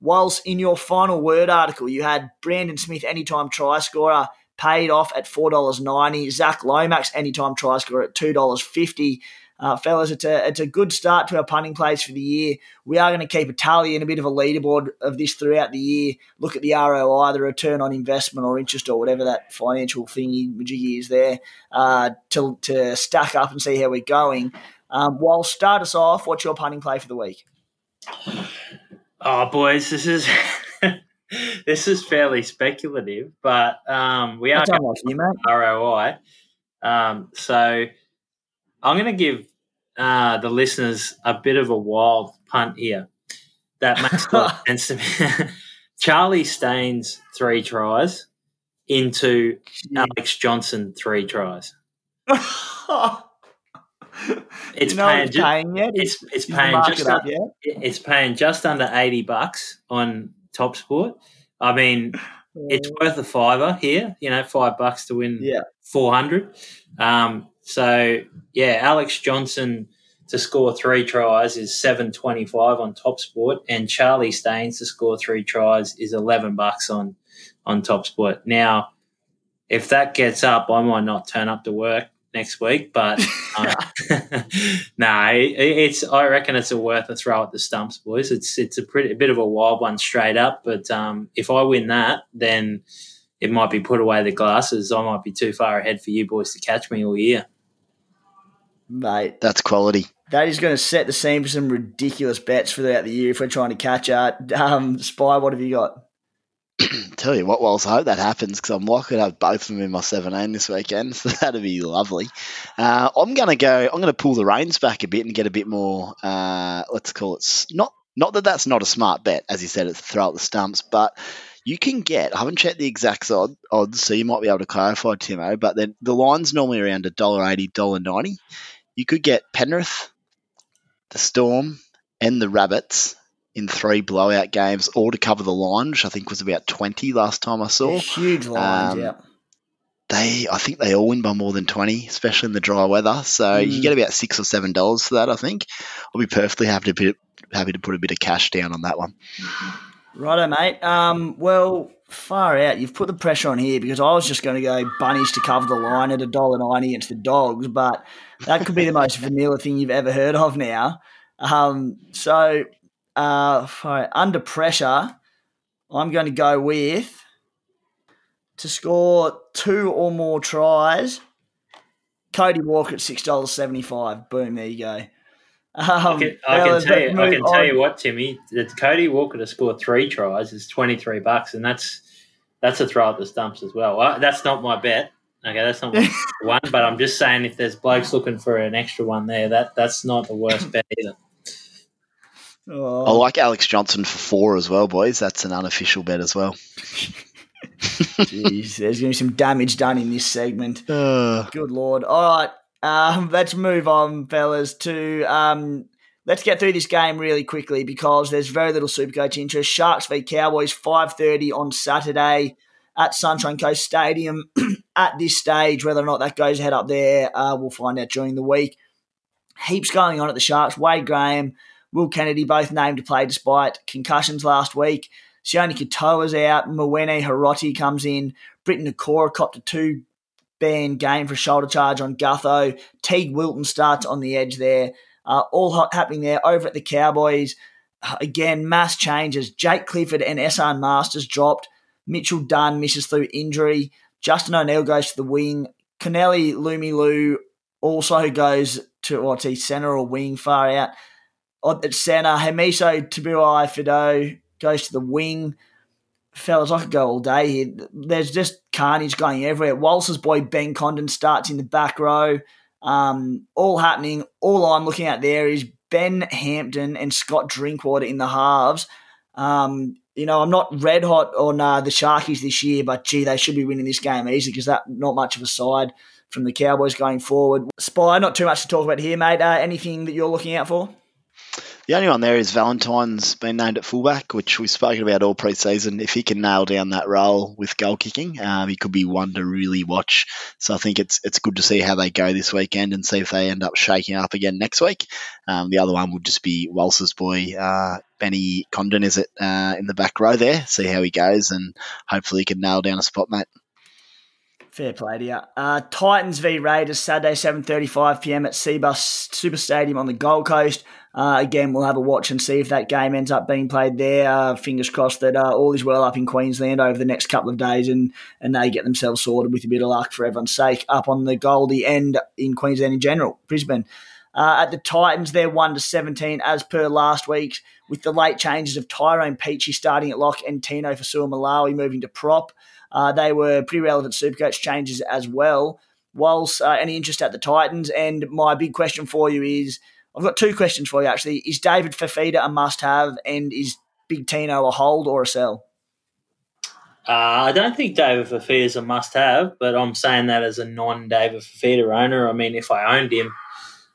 Whilst in your final word article, you had Brandon Smith, anytime try scorer, paid off at $4.90. Zac Lomax, anytime try scorer at $2.50. Uh, fellas, it's a, it's a good start to our punting plays for the year. We are going to keep a tally and a bit of a leaderboard of this throughout the year. Look at the ROI, the return on investment or interest or whatever that financial thingy majiggy is there uh, to, to stack up and see how we're going. Um, well, start us off. What's your punting play for the week? Oh, boys, this is this is fairly speculative, but um, we are like you, mate. ROI. Um, so I'm going to give uh, the listeners a bit of a wild punt here. That makes a lot of sense to me. Charlie Staines three tries into Alex Johnston three tries. it's, paying, it's paying yet? It's it's paying just up, un, it's paying just under eighty bucks on Top Sport. I mean, it's worth a fiver here. You know, five bucks to win yeah. four hundred. Um, so yeah, Alex Johnston to score three tries is seven twenty five on Top Sport, and Charlie Staines to score three tries is eleven bucks on on Top Sport. Now, if that gets up, I might not turn up to work next week. But uh, no, nah, it, it's I reckon it's a worth a throw at the stumps, boys. It's it's a pretty a bit of a wild one straight up. But um, if I win that, then it might be put away the glasses. I might be too far ahead for you boys to catch me all year. Mate, that's quality. That is going to set the scene for some ridiculous bets throughout the year if we're trying to catch up. Um, Spy, what have you got? Tell you what, Wells, I hope that happens because I'm likely to have both of them in my 17 this weekend, so that'd be lovely. Uh, I'm going to go. I'm going to pull the reins back a bit and get a bit more. Uh, let's call it not not that that's not a smart bet, as you said, it's throw out the stumps, but you can get. I haven't checked the exact odds, so you might be able to clarify, Timo. But then the line's normally around a dollar eighty, dollar ninety. You could get Penrith, the Storm, and the Rabbits in three blowout games, all to cover the line, which I think was about 20 last time I saw. huge lines, um, yeah. They, I think they all win by more than 20, especially in the dry weather. So mm. you get about six or seven dollars for that, I think. I'll be perfectly happy to, put, happy to put a bit of cash down on that one. Righto, mate. Um, well, far out. You've put the pressure on here because I was just going to go bunnies to cover the line at a dollar ninety against the dogs, but that could be the most vanilla thing you've ever heard of now. Um, so uh, under pressure, I'm going to go with to score two or more tries. Cody Walker at six dollars seventy five. Boom! There you go. Um, I can, I can tell you. I can tell you what, Timmy. That Cody Walker to score three tries is twenty three bucks, and that's that's a throw at the stumps as well. well that's not my bet. Okay, that's not one. But I'm just saying, if there's blokes looking for an extra one there, that that's not the worst bet either. Oh. I like Alex Johnston for four as well, boys. That's an unofficial bet as well. Jeez, there's going to be some damage done in this segment. Uh. Good lord. All right, um, let's move on, fellas, to um, let's get through this game really quickly because there's very little Supercoach interest. Sharks v Cowboys, 5.30 on Saturday at Sunshine Coast Stadium. at this stage, whether or not that goes ahead up there, uh, we'll find out during the week. Heaps going on at the Sharks. Wade Graham Will Kennedy both named to play despite concussions last week. Sione Katoa's out. Mawene Hiroti comes in. Briton Nikora copped a two ban game for a shoulder charge on Gutho. Teig Wilton starts on the edge there. Uh, all hot happening there over at the Cowboys. Uh, again, mass changes. Jake Clifford and Esan Marsters dropped. Mitchell Dunn misses through injury. Justin O'Neill goes to the wing. Connelly Lemuelu also goes to he centre or wing far out at centre. Hamiso Tabuai Fidow goes to the wing. Fellas, I could go all day here. There's just carnage going everywhere. Walsh's boy Ben Condon starts in the back row. Um, all happening. All I'm looking at there is Ben Hampton and Scott Drinkwater in the halves. Um, you know, I'm not red hot on uh, the Sharkies this year, but gee, they should be winning this game easy because that not much of a side from the Cowboys going forward. Spy, not too much to talk about here, mate. Uh, anything that you're looking out for? The only one there is Valentine's been named at fullback, which we've spoken about all preseason. If he can nail down that role with goal kicking, um, he could be one to really watch. So I think it's it's good to see how they go this weekend and see if they end up shaking up again next week. Um, the other one would just be Walsh's boy, uh, Benny Condon, is it, uh, in the back row there. See how he goes and hopefully he can nail down a spot, mate. Fair play to you. Uh, Titans v Raiders, Saturday, 7.35pm at Cbus Super Stadium on the Gold Coast. Uh, again, we'll have a watch and see if that game ends up being played there. Uh, fingers crossed that uh, all is well up in Queensland over the next couple of days and, and they get themselves sorted with a bit of luck for everyone's sake up on the Goldie end in Queensland in general, Brisbane. Uh, at the Titans, they're 1 to 17 as per last week, with the late changes of Tyrone Peachey starting at lock and Tino Fa'asuamaleaui moving to prop. Uh, they were pretty relevant Supercoach changes as well. Whilst uh, any interest at the Titans, and my big question for you is I've got two questions for you actually. Is David Fifita a must have, and is Big Tino a hold or a sell? Uh, I don't think David Fifita is a must have, but I'm saying that as a non David Fifita owner. I mean, if I owned him,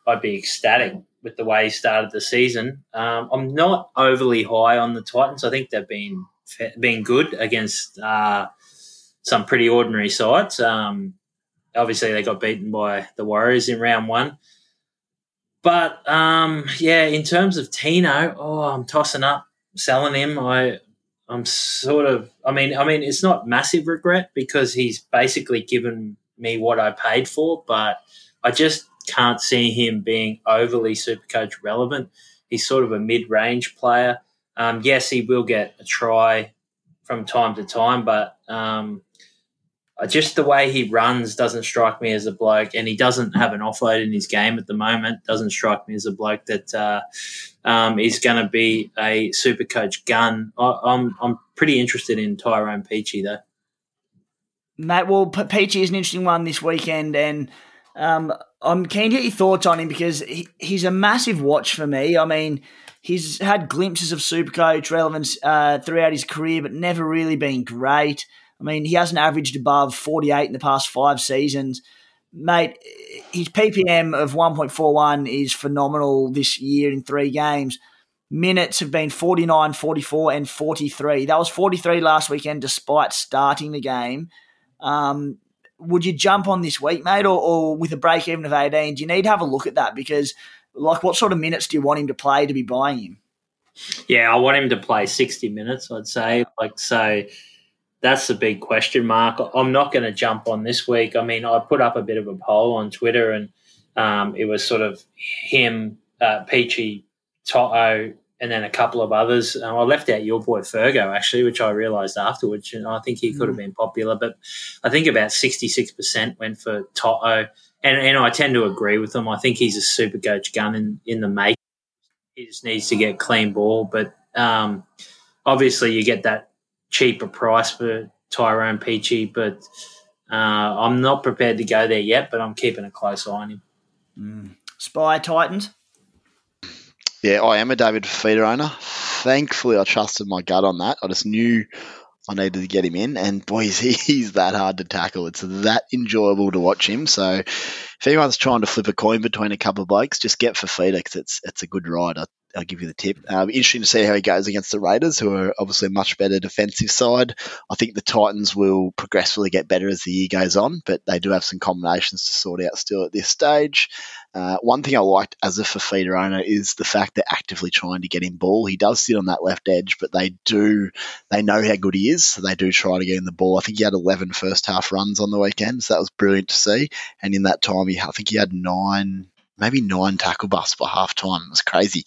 I'd be ecstatic with the way he started the season. Um, I'm not overly high on the Titans. I think they've been been good against uh, some pretty ordinary sides. Um, obviously, they got beaten by the Warriors in round one. But um, yeah, in terms of Tino, oh, I'm tossing up selling him. I I'm sort of I mean I mean it's not massive regret because he's basically given me what I paid for, but I just can't see him being overly super coach relevant. He's sort of a mid range player. Um, yes, he will get a try from time to time, but um, just the way he runs doesn't strike me as a bloke, and he doesn't have an offload in his game at the moment. Doesn't strike me as a bloke that uh, um, is going to be a super coach gun. I, I'm, I'm pretty interested in Tyrone Peachey though. Matt, well, Peachey is an interesting one this weekend, and um, I'm keen to get your thoughts on him because he, he's a massive watch for me. I mean, he's had glimpses of super coach relevance uh, throughout his career, but never really been great. I mean, he hasn't averaged above 48 in the past five seasons. Mate, his PPM of 1.41 is phenomenal this year in three games. Minutes have been 49, 44, and 43. That was 43 last weekend despite starting the game. Um, would you jump on this week, mate, or, or with a break even of 18? Do you need to have a look at that? Because, like, what sort of minutes do you want him to play to be buying him? Yeah, I want him to play 60 minutes, I'd say. Like, so that's the big question mark. I'm not going to jump on this week. I mean, I put up a bit of a poll on Twitter, and um, it was sort of him, uh, Peachey, Toto, and then a couple of others. Uh, I left out your boy Fergo actually, which I realised afterwards, and I think he could have mm. been popular. But I think about 66% went for Toto, and, and I tend to agree with them. I think he's a super coach gun in in the make. He just needs to get clean ball, but um, obviously you get that cheaper price for Tyrone Peachey, but uh, I'm not prepared to go there yet. But I'm keeping a close eye on him. Mm. Spy Titans. Yeah, I am a David Fifita owner. Thankfully, I trusted my gut on that. I just knew I needed to get him in, and boys, he's that hard to tackle. It's that enjoyable to watch him. So, if anyone's trying to flip a coin between a couple of blokes, just get Fifita because it's it's a good ride. I, I'll give you the tip. Um, interesting to see how he goes against the Raiders, who are obviously a much better defensive side. I think the Titans will progressively get better as the year goes on, but they do have some combinations to sort out still at this stage. Uh, one thing I liked as a Fifita owner is the fact they're actively trying to get him ball. He does sit on that left edge, but they do they know how good he is, so they do try to get him the ball. I think he had 11 first half runs on the weekend, so that was brilliant to see. And in that time, he I think he had nine maybe nine tackle busts by half time. It was crazy.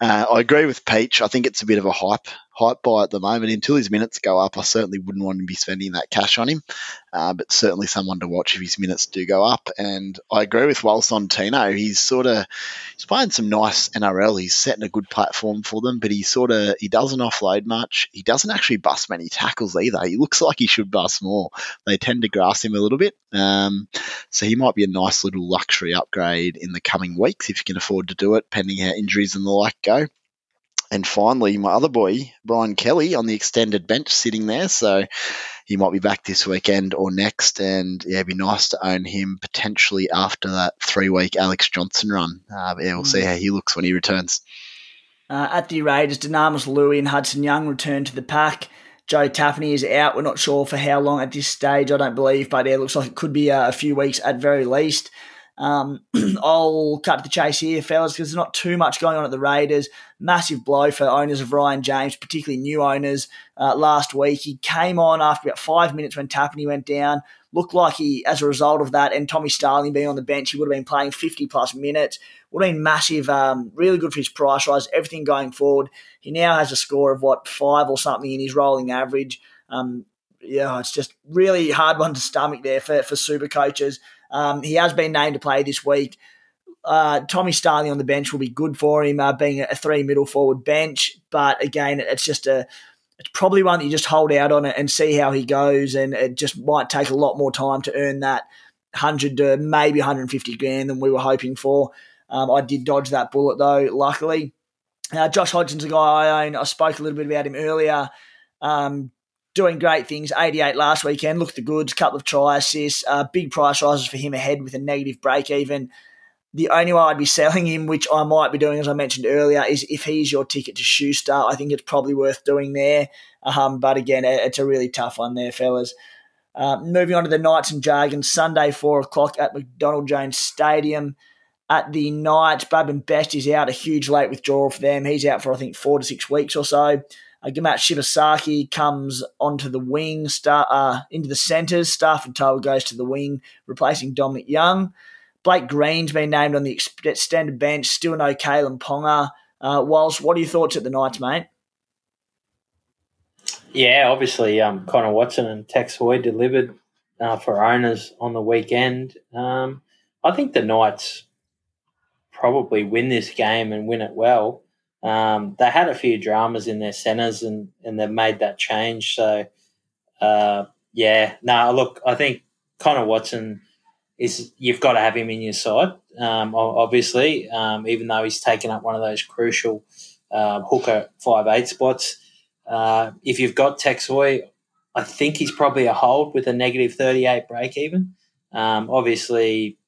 Uh, I agree with Peach. I think it's a bit of a hype hype buy at the moment. Until his minutes go up, I certainly wouldn't want to be spending that cash on him. Uh, but certainly someone to watch if his minutes do go up. And I agree with Walson Tino. He's sort of he's playing some nice NRL. He's setting a good platform for them, but he sort of he doesn't offload much. He doesn't actually bust many tackles either. He looks like he should bust more. They tend to grass him a little bit. Um, so he might be a nice little luxury upgrade in the coming weeks if you can afford to do it, pending how injuries and the like go. And finally, my other boy, Brian Kelly, on the extended bench sitting there. So he might be back this weekend or next. And yeah, it'd be nice to own him potentially after that three week Alex Johnston run. Uh, yeah, we'll see hmm. how he looks when he returns. Uh, at the Raiders, Dunamis Lui and Hudson Young return to the pack. Joe Tapine is out. We're not sure for how long at this stage, I don't believe, but it looks like it could be a, a few weeks at very least. Um, I'll cut to the chase here, fellas, because there's not too much going on at the Raiders. Massive blow for owners of Ryan James, particularly new owners. Uh, last week, he came on after about five minutes when Tapine went down. Looked like he, as a result of that, and Tommy Starling being on the bench, he would have been playing 50 plus minutes. Would have been massive, um, really good for his price rise, everything going forward. He now has a score of what five or something in his rolling average. Um, yeah, it's just really hard one to stomach there for, for super coaches. Um, he has been named to play this week. Uh, Tommy Starling on the bench will be good for him, uh, being a three middle forward bench. But again, it's just a, it's probably one that you just hold out on it and see how he goes. And it just might take a lot more time to earn that 100 to maybe 150 grand than we were hoping for. Um, I did dodge that bullet though, luckily. Uh, Josh Hodgson's a guy I own. I spoke a little bit about him earlier. Um, doing great things. 88 last weekend, looked the goods, couple of try assists, uh, big price rises for him ahead with a negative break even. The only way I'd be selling him, which I might be doing, as I mentioned earlier, is if he's your ticket to Schuster. I think it's probably worth doing there. Um, but again, it's a really tough one there, fellas. Uh, moving on to the Knights and Dragons, Sunday, 4 o'clock at McDonald Jones Stadium. At the Knights, and Best is out, a huge late withdrawal for them. He's out for, I think, four to six weeks or so. Uh, Gamat Shibasaki comes onto the wing, star, uh, into the centres. Starford To'a goes to the wing, replacing Dominic Young. Blake Green's been named on the extended bench. Still no Kalyn Ponga. Uh, Walsh, what are your thoughts at the Knights, mate? Yeah, obviously, um, Connor Watson and Tex Hoy delivered uh, for owners on the weekend. Um, I think the Knights probably win this game and win it well. Um, they had a few dramas in their centres and, and they've made that change. So, uh, yeah, no, look, I think Connor Watson is, you've got to have him in your side, um, obviously, um, even though he's taken up one of those crucial uh, hooker five eight spots. Uh, if you've got Tex Hoy, I think he's probably a hold with a negative 38 break even. Um, obviously,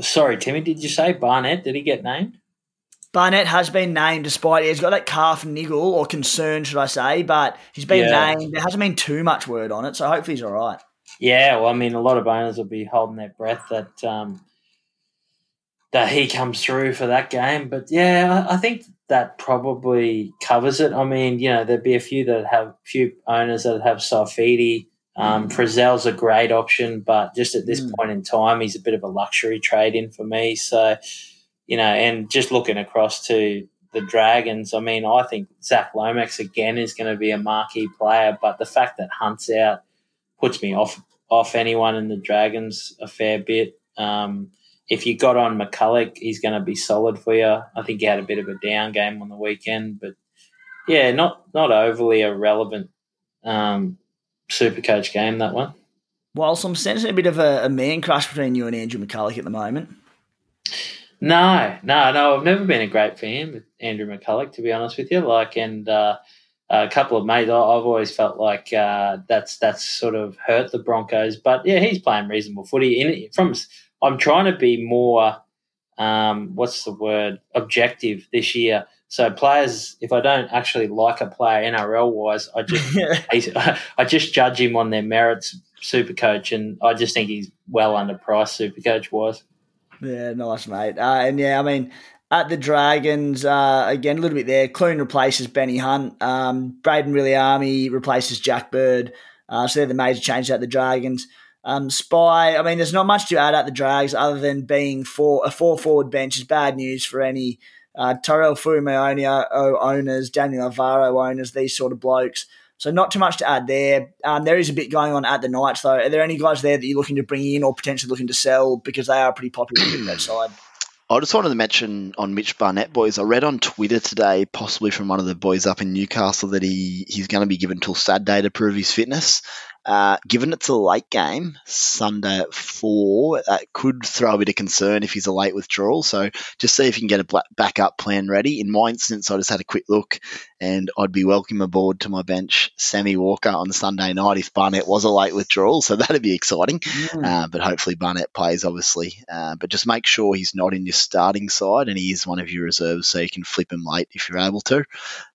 sorry, Timmy, did you say Barnett? Did he get named? Barnett has been named despite he's got that calf niggle or concern, should I say, but he's been yeah. named. There hasn't been too much word on it, so hopefully he's all right. Yeah, well, I mean, a lot of owners will be holding their breath that um, that he comes through for that game. But yeah, I, think that probably covers it. I mean, you know, there'd be a few that have few owners that have Saifiti. Um, mm. Frizzell's a great option, but just at this mm. point in time, he's a bit of a luxury trade in for me. So you know, and just looking across to the Dragons, I mean, I think Zac Lomax again is going to be a marquee player, but the fact that Hunt's out puts me off off anyone in the Dragons a fair bit. Um, if you got on McCullough, he's going to be solid for you. I think he had a bit of a down game on the weekend, but yeah, not not overly a relevant um, super coach game that one. Whilst I'm sensing a bit of a, a man crush between you and Andrew McCullough at the moment. No, no, no. I've never been a great fan with Andrew McCullough, to be honest with you. Like, and uh, a couple of mates, I've always felt like uh, that's that's sort of hurt the Broncos. But yeah, he's playing reasonable footy. In from, I'm trying to be more, um, what's the word, objective this year So players, if I don't actually like a player NRL wise, I just I just judge him on their merits, super coach, and I just think he's well underpriced, super coach wise. Yeah, nice mate. Uh, and yeah, I mean, at the Dragons, uh, again, a little bit there. Clune replaces Benny Hunt. Um, really Army replaces Jack Bird. Uh, so they're the major changes at the Dragons. Um, Spy, I mean, there's not much to add at the Drags other than being four, a four forward bench is bad news for any uh, Tyrell Fuimaono owners, Daniel Alvaro owners, these sort of blokes. So not too much to add there. Um, there is a bit going on at the Knights, though. Are there any guys there that you're looking to bring in or potentially looking to sell because they are pretty popular in that side? I just wanted to mention on Mitch Barnett, boys. I read on Twitter today, possibly from one of the boys up in Newcastle, that he, he's going to be given till Saturday to prove his fitness. Uh, given it's a late game, Sunday at four, that could throw a bit of concern if he's a late withdrawal. So just see if you can get a backup plan ready. In my instance, I just had a quick look, and I'd be welcome aboard to my bench Sammy Walker on Sunday night if Barnett was a late withdrawal. So that'd be exciting. Mm. Uh, but hopefully Barnett plays, obviously. Uh, but just make sure he's not in your starting side, and he is one of your reserves, so you can flip him late if you're able to.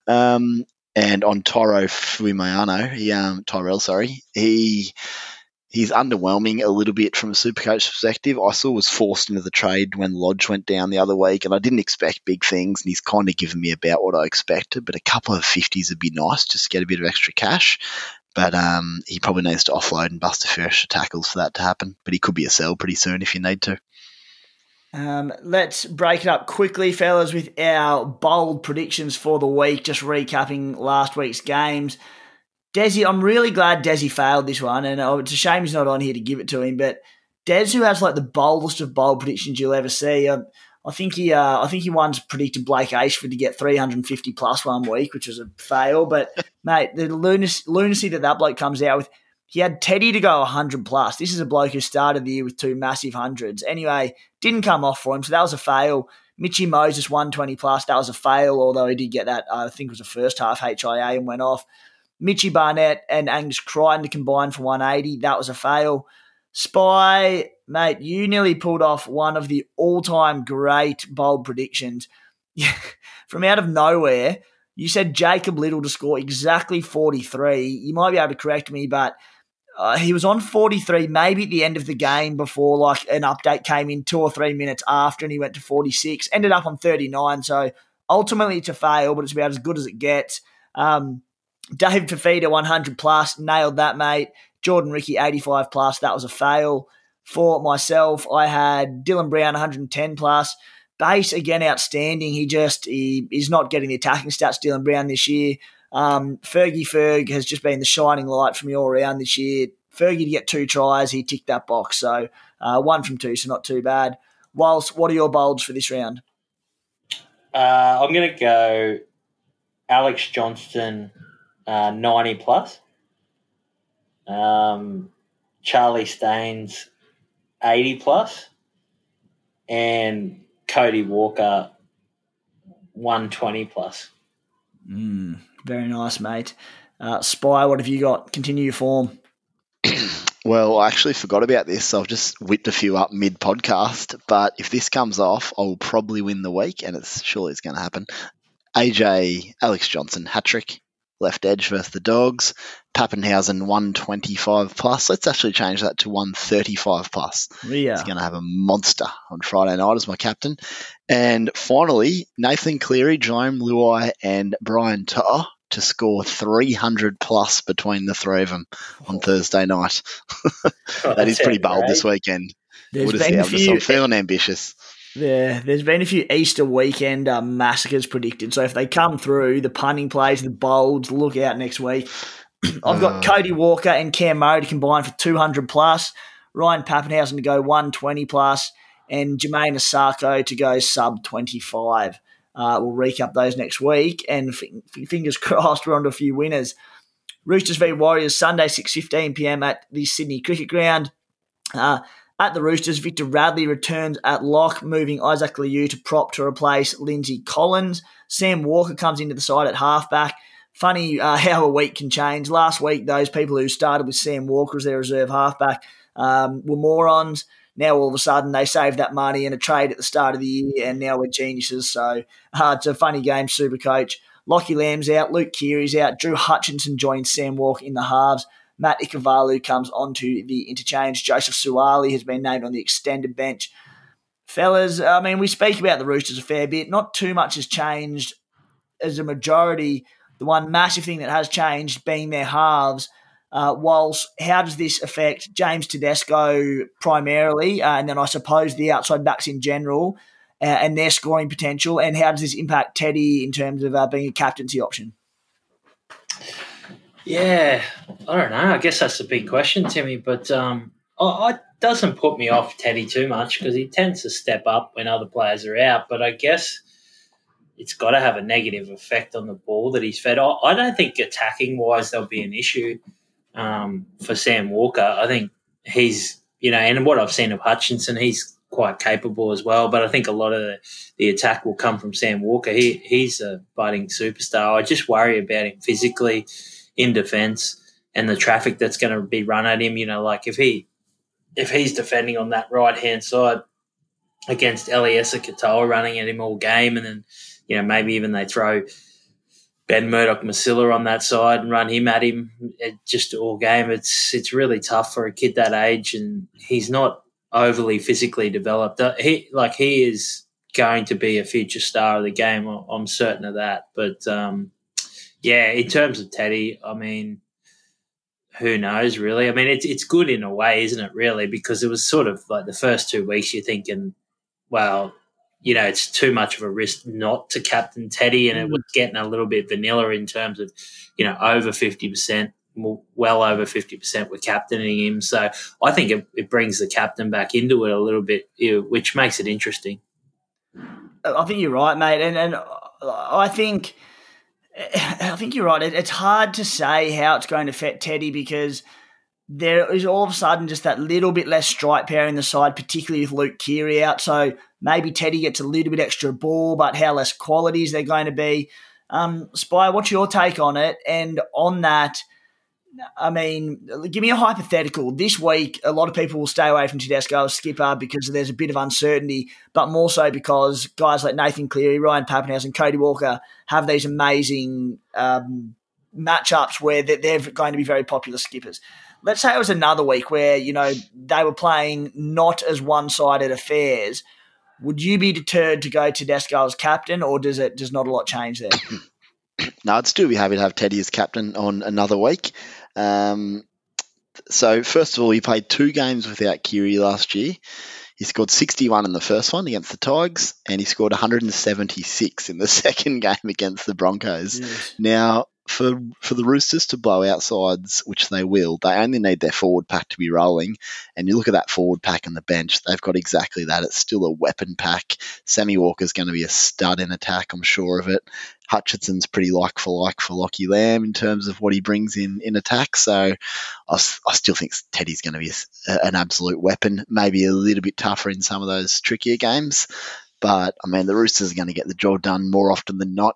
Um, and on Tyro Fuimaono, he um, Tyrell, sorry, he he's underwhelming a little bit from a supercoach perspective. I saw was forced into the trade when Lodge went down the other week, and I didn't expect big things, and he's kind of given me about what I expected. But a couple of fifties would be nice just to get a bit of extra cash. But um, he probably needs to offload and bust a few extra tackles for that to happen. But he could be a sell pretty soon if you need to. Um, let's break it up quickly, fellas, with our bold predictions for the week. Just recapping last week's games. Desi, I'm really glad Desi failed this one, and oh, it's a shame he's not on here to give it to him. But Des, who has like the boldest of bold predictions you'll ever see, uh, I think he, uh, I think he once predicted Blake Ayshford to get 350 plus one week, which was a fail. But mate, the lunacy, lunacy that that bloke comes out with. He had Teddy to go 100 plus. This is a bloke who started the year with two massive hundreds. Anyway, didn't come off for him, so that was a fail. Mitchy Moses 120 plus, that was a fail, although he did get that, I think it was the first half HIA and went off. Mitchy Barnett and Angus Crichton to combine for 180, that was a fail. Spy, mate, you nearly pulled off one of the all time great bold predictions. From out of nowhere, you said Jacob Liddle to score exactly 43. You might be able to correct me, but uh, he was on 43, maybe at the end of the game before like an update came in two or three minutes after, and he went to 46. Ended up on 39. So ultimately, it's a fail, but it's about as good as it gets. Um, Dave Fifita 100 plus, nailed that, mate. Jordan Riki 85 plus, that was a fail. For myself, I had Dylan Brown 110 plus. Base again outstanding. He just he is not getting the attacking stats. Dylan Brown this year. Um, Fergie Ferg has just been the shining light for me all around this year. Fergie to get two tries, he ticked that box. So uh, one from two, so not too bad. Whilst, what are your bolds for this round? Uh, I'm going to go Alex Johnston, uh, 90 plus. Um, Charlie Staines, 80 plus. And Cody Walker, 120 plus. Mm, very nice, mate. Uh, Spy, what have you got? Continue your form. Well, I actually forgot about this. So I've just whipped a few up mid podcast. But if this comes off, I'll probably win the week, and it's surely it's going to happen. AJ Alex Johnston hat trick, left edge versus the Dogs. Papenhuyzen 125 plus. Let's actually change that to 135 plus. Yeah. He's going to have a monster on Friday night as my captain. And finally, Nathan Cleary, Jarome Luai, and Brian To'o to score 300 plus between the three of them on Thursday night. that is pretty bold this weekend. There's we'll been a few, I'm feeling ambitious. Yeah, there's been a few Easter weekend uh, massacres predicted. So if they come through, the punting plays, the bolds, look out next week. I've got uh, Cody Walker and Cam Murray to combine for 200 plus, Ryan Papenhuyzen to go 120 plus, and Jamayne Isaako to go sub 25. Uh, we'll recap those next week, and f- fingers crossed we're on to a few winners. Roosters v Warriors Sunday 6:15 p.m. at the Sydney Cricket Ground. Uh, at the Roosters, Victor Radley returns at lock, moving Isaac Liu to prop to replace Lindsay Collins. Sam Walker comes into the side at halfback. Funny uh, how a week can change. Last week, those people who started with Sam Walker as their reserve halfback um, were morons. Now all of a sudden they saved that money in a trade at the start of the year, and now we're geniuses. So uh, it's a funny game, Super Coach. Lockie Lam's out, Luke Keary's out, Drew Hutchinson joins Sam Walker in the halves. Matt Ikuvalu comes onto the interchange. Joseph Suaalii has been named on the extended bench. Fellas, I mean, we speak about the Roosters a fair bit. Not too much has changed as a majority. The one massive thing that has changed being their halves. Uh, whilst how does this affect James Tedesco primarily, uh, and then I suppose the outside backs in general, uh, and their scoring potential, and how does this impact Teddy in terms of uh, being a captaincy option? Yeah, I don't know. I guess that's a big question, Timmy. But um, it doesn't put me off Teddy too much because he tends to step up when other players are out. But I guess it's got to have a negative effect on the ball that he's fed. I don't think attacking wise there'll be an issue um, for Sam Walker. I think he's, you know, and what I've seen of Hutchinson, he's quite capable as well. But I think a lot of the, the attack will come from Sam Walker. He, he's a budding superstar. I just worry about him physically in defence and the traffic that's going to be run at him. You know, like if he if he's defending on that right hand side against Eliesa Katoa running at him all game, and then you know maybe even they throw Ben Murdoch Masila on that side and run him at him just all game. It's it's really tough for a kid that age, and he's not overly physically developed. Uh, he like he is going to be a future star of the game. I'm certain of that. But um, yeah, in terms of Teddy, I mean, who knows really? I mean, it's it's good in a way, isn't it? Really, because it was sort of like the first two weeks you're thinking, well, you know, it's too much of a risk not to captain Teddy, and it mm. was getting a little bit vanilla in terms of, you know, over fifty percent, well over fifty percent were captaining him. So I think it, it brings the captain back into it a little bit, which makes it interesting. I think you're right, mate, and and I think I think you're right. It's hard to say how it's going to affect Teddy because there is all of a sudden just that little bit less strike power in the side, particularly with Luke Keary out. So maybe Teddy gets a little bit extra ball, but how less qualities they're going to be. Um, Spy, what's your take on it? And on that, I mean, give me a hypothetical. This week, a lot of people will stay away from Tedesco as skipper because there's a bit of uncertainty, but more so because guys like Nathan Cleary, Ryan Papenhuyzen, and Cody Walker have these amazing um, matchups where they're going to be very popular skippers. Let's say it was another week where, you know, they were playing not as one-sided affairs. Would you be deterred to go Tedesco as captain, or does it does not a lot change there? no, I'd still be happy to have Teddy as captain on another week. Um, so first of all, he played two games without Keary last year. He scored 61 in the first one against the Tigers, and he scored 176 in the second game against the Broncos. Yes. Now, for for the Roosters to blow out sides, which they will, they only need their forward pack to be rolling. And you look at that forward pack and the bench, they've got exactly that. It's still a weapon pack. Sammy Walker's going to be a stud in attack, I'm sure of it. Hutchinson's pretty like for like for Lockie Lam in terms of what he brings in in attack. So I, I still think Teddy's going to be a, an absolute weapon. Maybe a little bit tougher in some of those trickier games. But I mean, the Roosters are going to get the job done more often than not.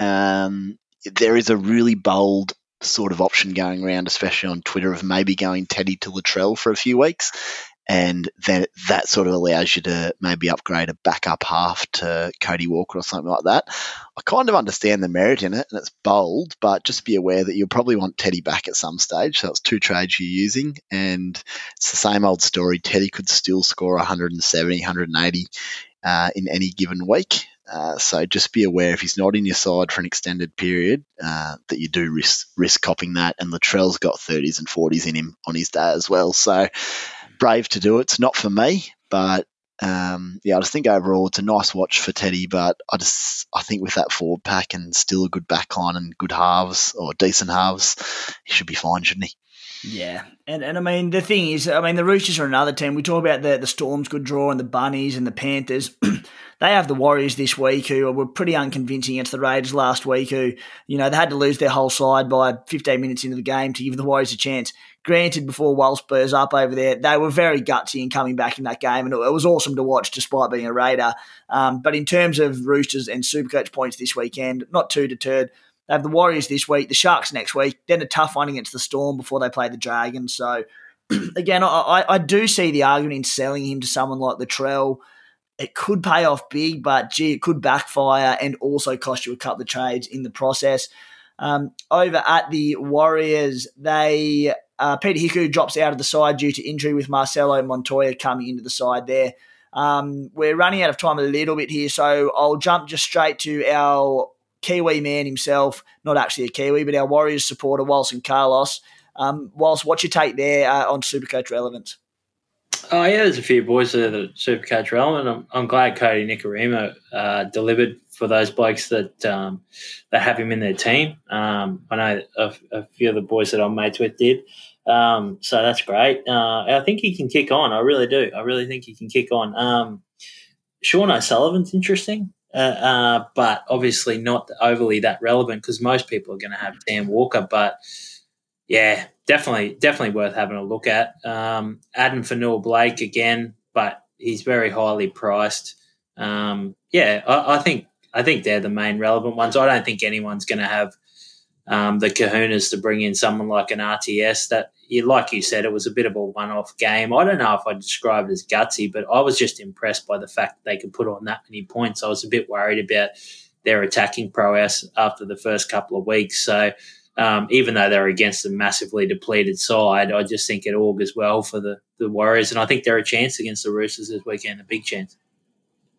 Um, there is a really bold sort of option going around, especially on Twitter, of maybe going Teddy to Latrell for a few weeks. And then that sort of allows you to maybe upgrade a backup half to Cody Walker or something like that. I kind of understand the merit in it, and it's bold, but just be aware that you'll probably want Teddy back at some stage. So it's two trades you're using, and it's the same old story. Teddy could still score 170, 180 uh, in any given week. Uh, so just be aware if he's not in your side for an extended period uh, that you do risk risk copping that. And Latrell's got 30s and 40s in him on his day as well. So brave to do it. It's not for me, but um, yeah, I just think overall it's a nice watch for Teddy. But I just I think with that forward pack and still a good backline and good halves or decent halves, he should be fine, shouldn't he? Yeah, and and I mean the thing is, I mean the Roosters are another team. We talk about the the Storms good draw and the Bunnies and the Panthers. they have the Warriors this week, who were pretty unconvincing against the Raiders last week. Who you know they had to lose their whole side by 15 minutes into the game to give the Warriors a chance. Granted, before Wal Spurs up over there, they were very gutsy in coming back in that game, and it was awesome to watch despite being a Raider. Um, but in terms of Roosters and Supercoach points this weekend, not too deterred. They have the Warriors this week, the Sharks next week, then a tough one against the Storm before they play the Dragons. So again, I, I do see the argument in selling him to someone like Latrell. It could pay off big, but gee, it could backfire and also cost you a couple of trades in the process. Um, over at the Warriors, they uh, Peter Hiku drops out of the side due to injury with Marcelo Montoya coming into the side there. Um, we're running out of time a little bit here, so I'll jump just straight to our Kiwi man himself, not actually a Kiwi, but our Warriors supporter, Walson Carlos. Um, whilst, what's your take there uh, on Supercoach relevance? Oh yeah, there's a few boys that are Supercoach relevant. I'm, I'm glad Kodi Nikorima uh, delivered for those blokes that um, that have him in their team. Um, I know a, a, few of the boys that I'm mates with did. Um, so that's great. Uh, I think he can kick on. I really do. I really think he can kick on. Um, Sean O'Sullivan's interesting, uh, uh, but obviously not overly that relevant because most people are going to have Dan Walker. But yeah, definitely, definitely worth having a look at. Um, Addin Fonua-Blake again, but he's very highly priced. Um, yeah, I, I, think I think they're the main relevant ones. I don't think anyone's going to have um, the kahunas to bring in someone like an RTS that like you said, it was a bit of a one-off game. I don't know if I described it as gutsy, but I was just impressed by the fact that they could put on that many points. I was a bit worried about their attacking prowess after the first couple of weeks. So um, even though they're against a massively depleted side, I just think it augurs well for the, the Warriors, and I think they're a chance against the Roosters this weekend, a big chance.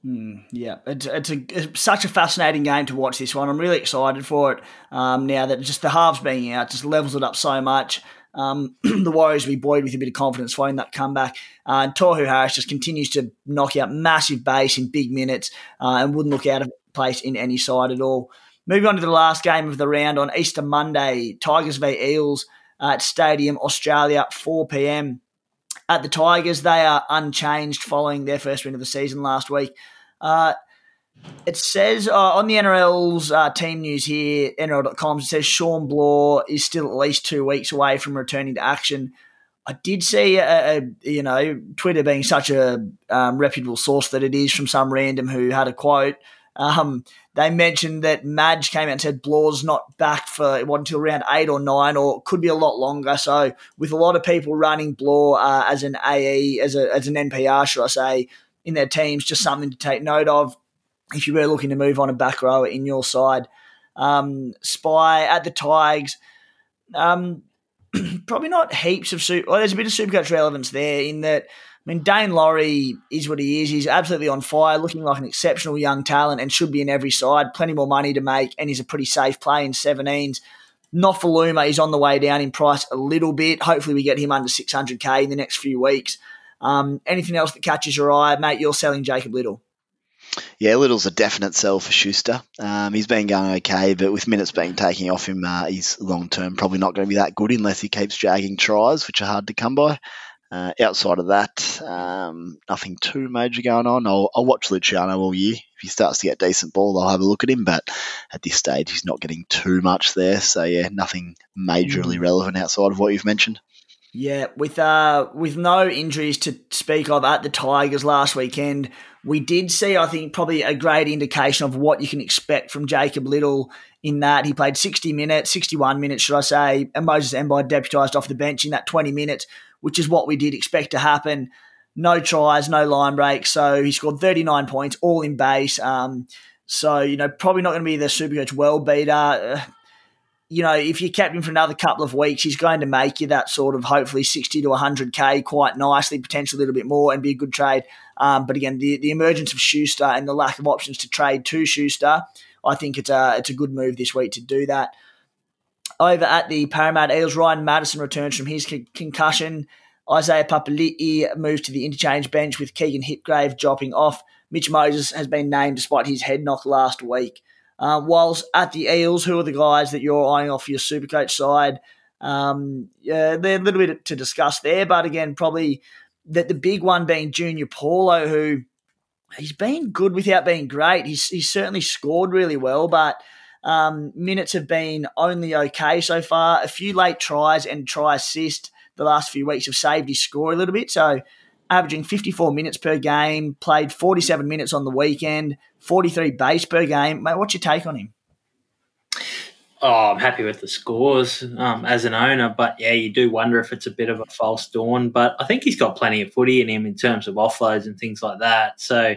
Mm, yeah, it's, it's, a, it's such a fascinating game to watch this one. I'm really excited for it um, now that just the halves being out just levels it up so much. Um, the Warriors will be buoyed with a bit of confidence following that comeback. Uh, and Tohu Harris just continues to knock out massive base in big minutes uh, and wouldn't look out of place in any side at all. Moving on to the last game of the round on Easter Monday, Tigers v Eels at Stadium Australia, 4 p.m. At the Tigers, they are unchanged following their first win of the season last week. Uh, it says uh, on the NRL's uh, team news here, NRL.com, it says Shawn Blore is still at least two weeks away from returning to action. I did see, a, a you know, Twitter being such a um, reputable source that it is from some random who had a quote. Um, they mentioned that Madge came out and said Blore's not back for what until around eight or nine, or could be a lot longer. So, with a lot of people running Blore uh, as an AE, as a as an NPR, should I say, in their teams, just something to take note of if you were looking to move on a back rower in your side. Um, Spy at the Tigers. Um, probably not heaps of super. Well, there's a bit of Supercoach relevance there in that. I mean, Daine Laurie is what he is. He's absolutely on fire, looking like an exceptional young talent, and should be in every side. Plenty more money to make, and he's a pretty safe play in 17s. Nofoaluma is on the way down in price a little bit. Hopefully, we get him under 600k in the next few weeks. Um, anything else that catches your eye, mate? You're selling Jacob Liddle. Yeah, Liddle's a definite sell for Schuster. Um, he's been going okay, but with minutes being taken off him, uh, he's long term probably not going to be that good unless he keeps jagging tries, which are hard to come by. Uh, outside of that, um, nothing too major going on. I'll, I'll, watch Luciano all year. If he starts to get decent ball, I'll have a look at him. But at this stage, he's not getting too much there. So yeah, nothing majorly mm. relevant outside of what you've mentioned. Yeah, with uh, with no injuries to speak of at the Tigers last weekend, we did see, I think, probably a great indication of what you can expect from Jacob Liddle. in that he played 60 minutes, 61 minutes, should I say, and Moses Mbye deputised off the bench in that 20 minutes, which is what we did expect to happen. No tries, no line breaks, so he scored 39 points, all in base. Um, so, you know, probably not going to be the Supercoach well beater. You know, if you kept him for another couple of weeks, he's going to make you that sort of hopefully 60 to 100K quite nicely, potentially a little bit more, and be a good trade. Um, but again, the, the emergence of Schuster and the lack of options to trade to Schuster, I think it's a, it's a good move this week to do that. Over at the Parramatta Eels, Ryan Matterson returns from his con- concussion. Isaiah Papali'i moves to the interchange bench with Keegan Hipgrave dropping off. Mitch Moses has been named despite his head knock last week. Uh, whilst at the Eels, who are the guys that you're eyeing off your Supercoach side? Um, yeah, they're a little bit to discuss there, but again, probably that the big one being Junior Paulo, who he's been good without being great. He's, he's certainly scored really well, but um, minutes have been only okay so far. A few late tries and try assist the last few weeks have saved his score a little bit. So averaging 54 minutes per game, played 47 minutes on the weekend, 43 base per game. Mate, what's your take on him? Oh, I'm happy with the scores um, as an owner, but yeah, you do wonder if it's a bit of a false dawn. But I think he's got plenty of footy in him in terms of offloads and things like that. So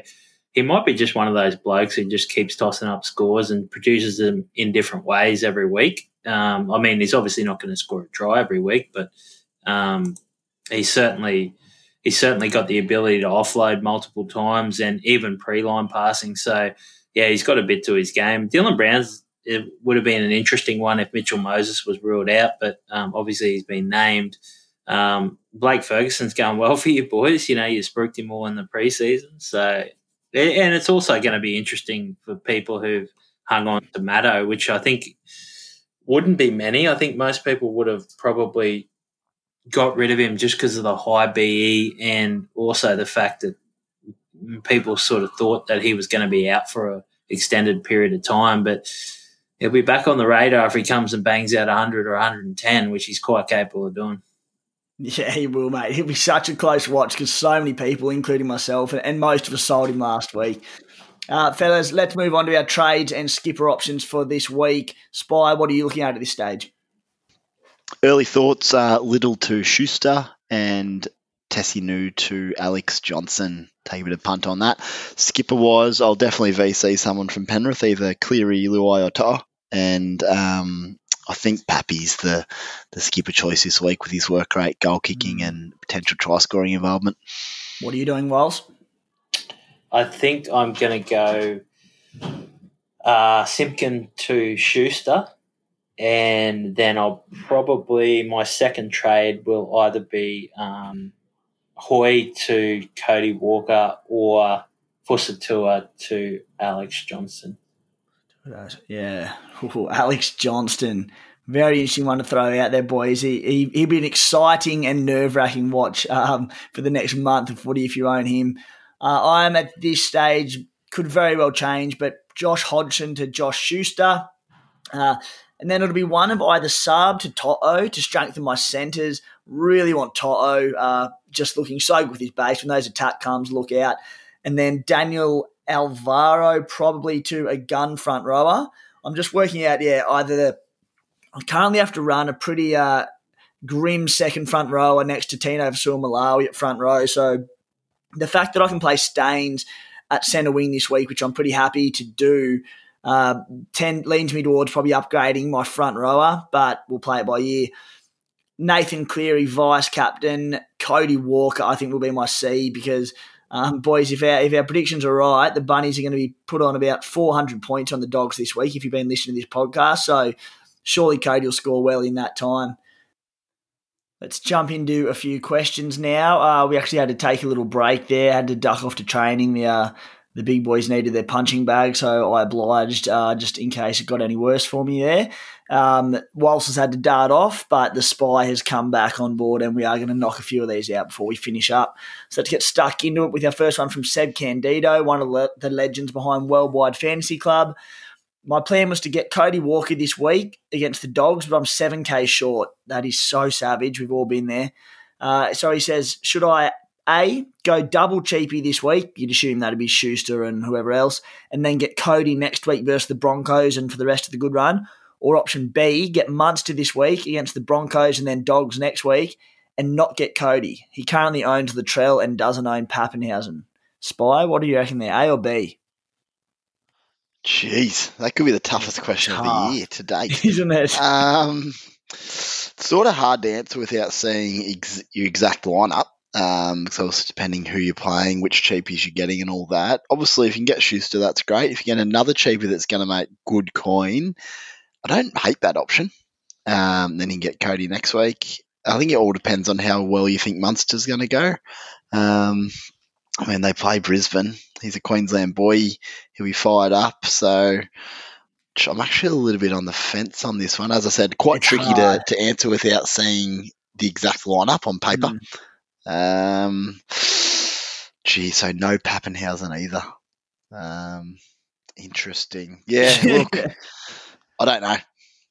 he might be just one of those blokes who just keeps tossing up scores and produces them in different ways every week. Um, I mean, he's obviously not going to score a try every week, but um, he's certainly he's certainly got the ability to offload multiple times and even pre-line passing. So yeah, he's got a bit to his game. Dylan Brown's it would have been an interesting one if Mitchell Moses was ruled out, but um, obviously he's been named. Um, Blake Ferguson's going well for you boys. You know, you spooked him all in the preseason. So, and it's also going to be interesting for people who've hung on to Maddo, which I think wouldn't be many. I think most people would have probably got rid of him just because of the high BE and also the fact that people sort of thought that he was going to be out for an extended period of time. But he'll be back on the radar if he comes and bangs out 100 or 110, which he's quite capable of doing. Yeah, he will, mate. He'll be such a close watch because so many people, including myself, and most of us sold him last week. Uh, fellas, let's move on to our trades and skipper options for this week. Spy, what are you looking at at this stage? Early thoughts are Liddle to Schuster and Tesi Niu to Alex Johnston. Take a bit of punt on that. Skipper wise, I'll definitely VC someone from Penrith, either Cleary, Luai, or To'o. And um, I think Pappy's the, the skipper choice this week with his work rate, goal kicking, mm. and potential try scoring involvement. What are you doing, Wells? I think I'm going to go uh, Simpkin to Schuster and then I'll probably my second trade will either be um, Hoy to Cody Walker or Fusitu'a to Alex Johnston. Yeah, Ooh, Alex Johnston. Very interesting one to throw out there, boys. He, he, he'd be an exciting and nerve wracking watch um, for the next month of footy if you own him. Uh, I am at this stage, could very well change, but Josh Hodgson to Josh Schuster. Uh, and then it'll be one of either Saab to Toto to strengthen my centres. Really want Toto, uh, just looking so good with his base. When those attack comes, look out. And then Daniel Alvaro probably to a gun front rower. I'm just working out, yeah, either the, I currently have to run a pretty uh, grim second front rower next to Tino Malawi at front row. So the fact that I can play Staines at centre wing this week, which I'm pretty happy to do, uh, tend, leans me towards probably upgrading my front rower, but we'll play it by ear. Nathan Cleary, vice captain. Cody Walker, I think, will be my C because, um, boys, if our, if our predictions are right, the Bunnies are going to be put on about 400 points on the Dogs this week if you've been listening to this podcast. So surely Cody will score well in that time. Let's jump into a few questions now. Uh, we actually had to take a little break there, had to duck off to training. The uh, the big boys needed their punching bag, so I obliged uh, just in case it got any worse for me there. Um, Walsh has had to dart off, but the spy has come back on board, and we are going to knock a few of these out before we finish up. So let's get stuck into it with our first one from Seb Candido, one of the legends behind Worldwide Fantasy Club. My plan was to get Cody Walker this week against the Dogs, but I'm 7k short. That is so savage. We've all been there. Uh, so he says, should I a, go double cheapy this week. You'd assume that'd be Schuster and whoever else, and then get Cody next week versus the Broncos and for the rest of the good run. Or option B, get Munster this week against the Broncos and then Dogs next week and not get Cody. He currently owns the Trail and doesn't own Papenhuyzen. Spy, what do you reckon there, A or B? Jeez, that could be the toughest question Tough. of the year to date, isn't it? Um, sort of hard to answer without seeing ex- your exact lineup. Um, so also depending who you're playing, which cheapies you're getting, and all that. Obviously, if you can get Schuster, that's great. If you get another cheapie that's going to make good coin, I don't hate that option. Um, then you can get Cody next week. I think it all depends on how well you think Munster's going to go. Um, I mean, they play Brisbane. He's a Queensland boy. He'll be fired up. So I'm actually a little bit on the fence on this one. As I said, quite it's tricky to, to answer without seeing the exact lineup on paper. Mm. Um, gee, so no Papenhuyzen either. Um, interesting. Yeah, look, I don't know.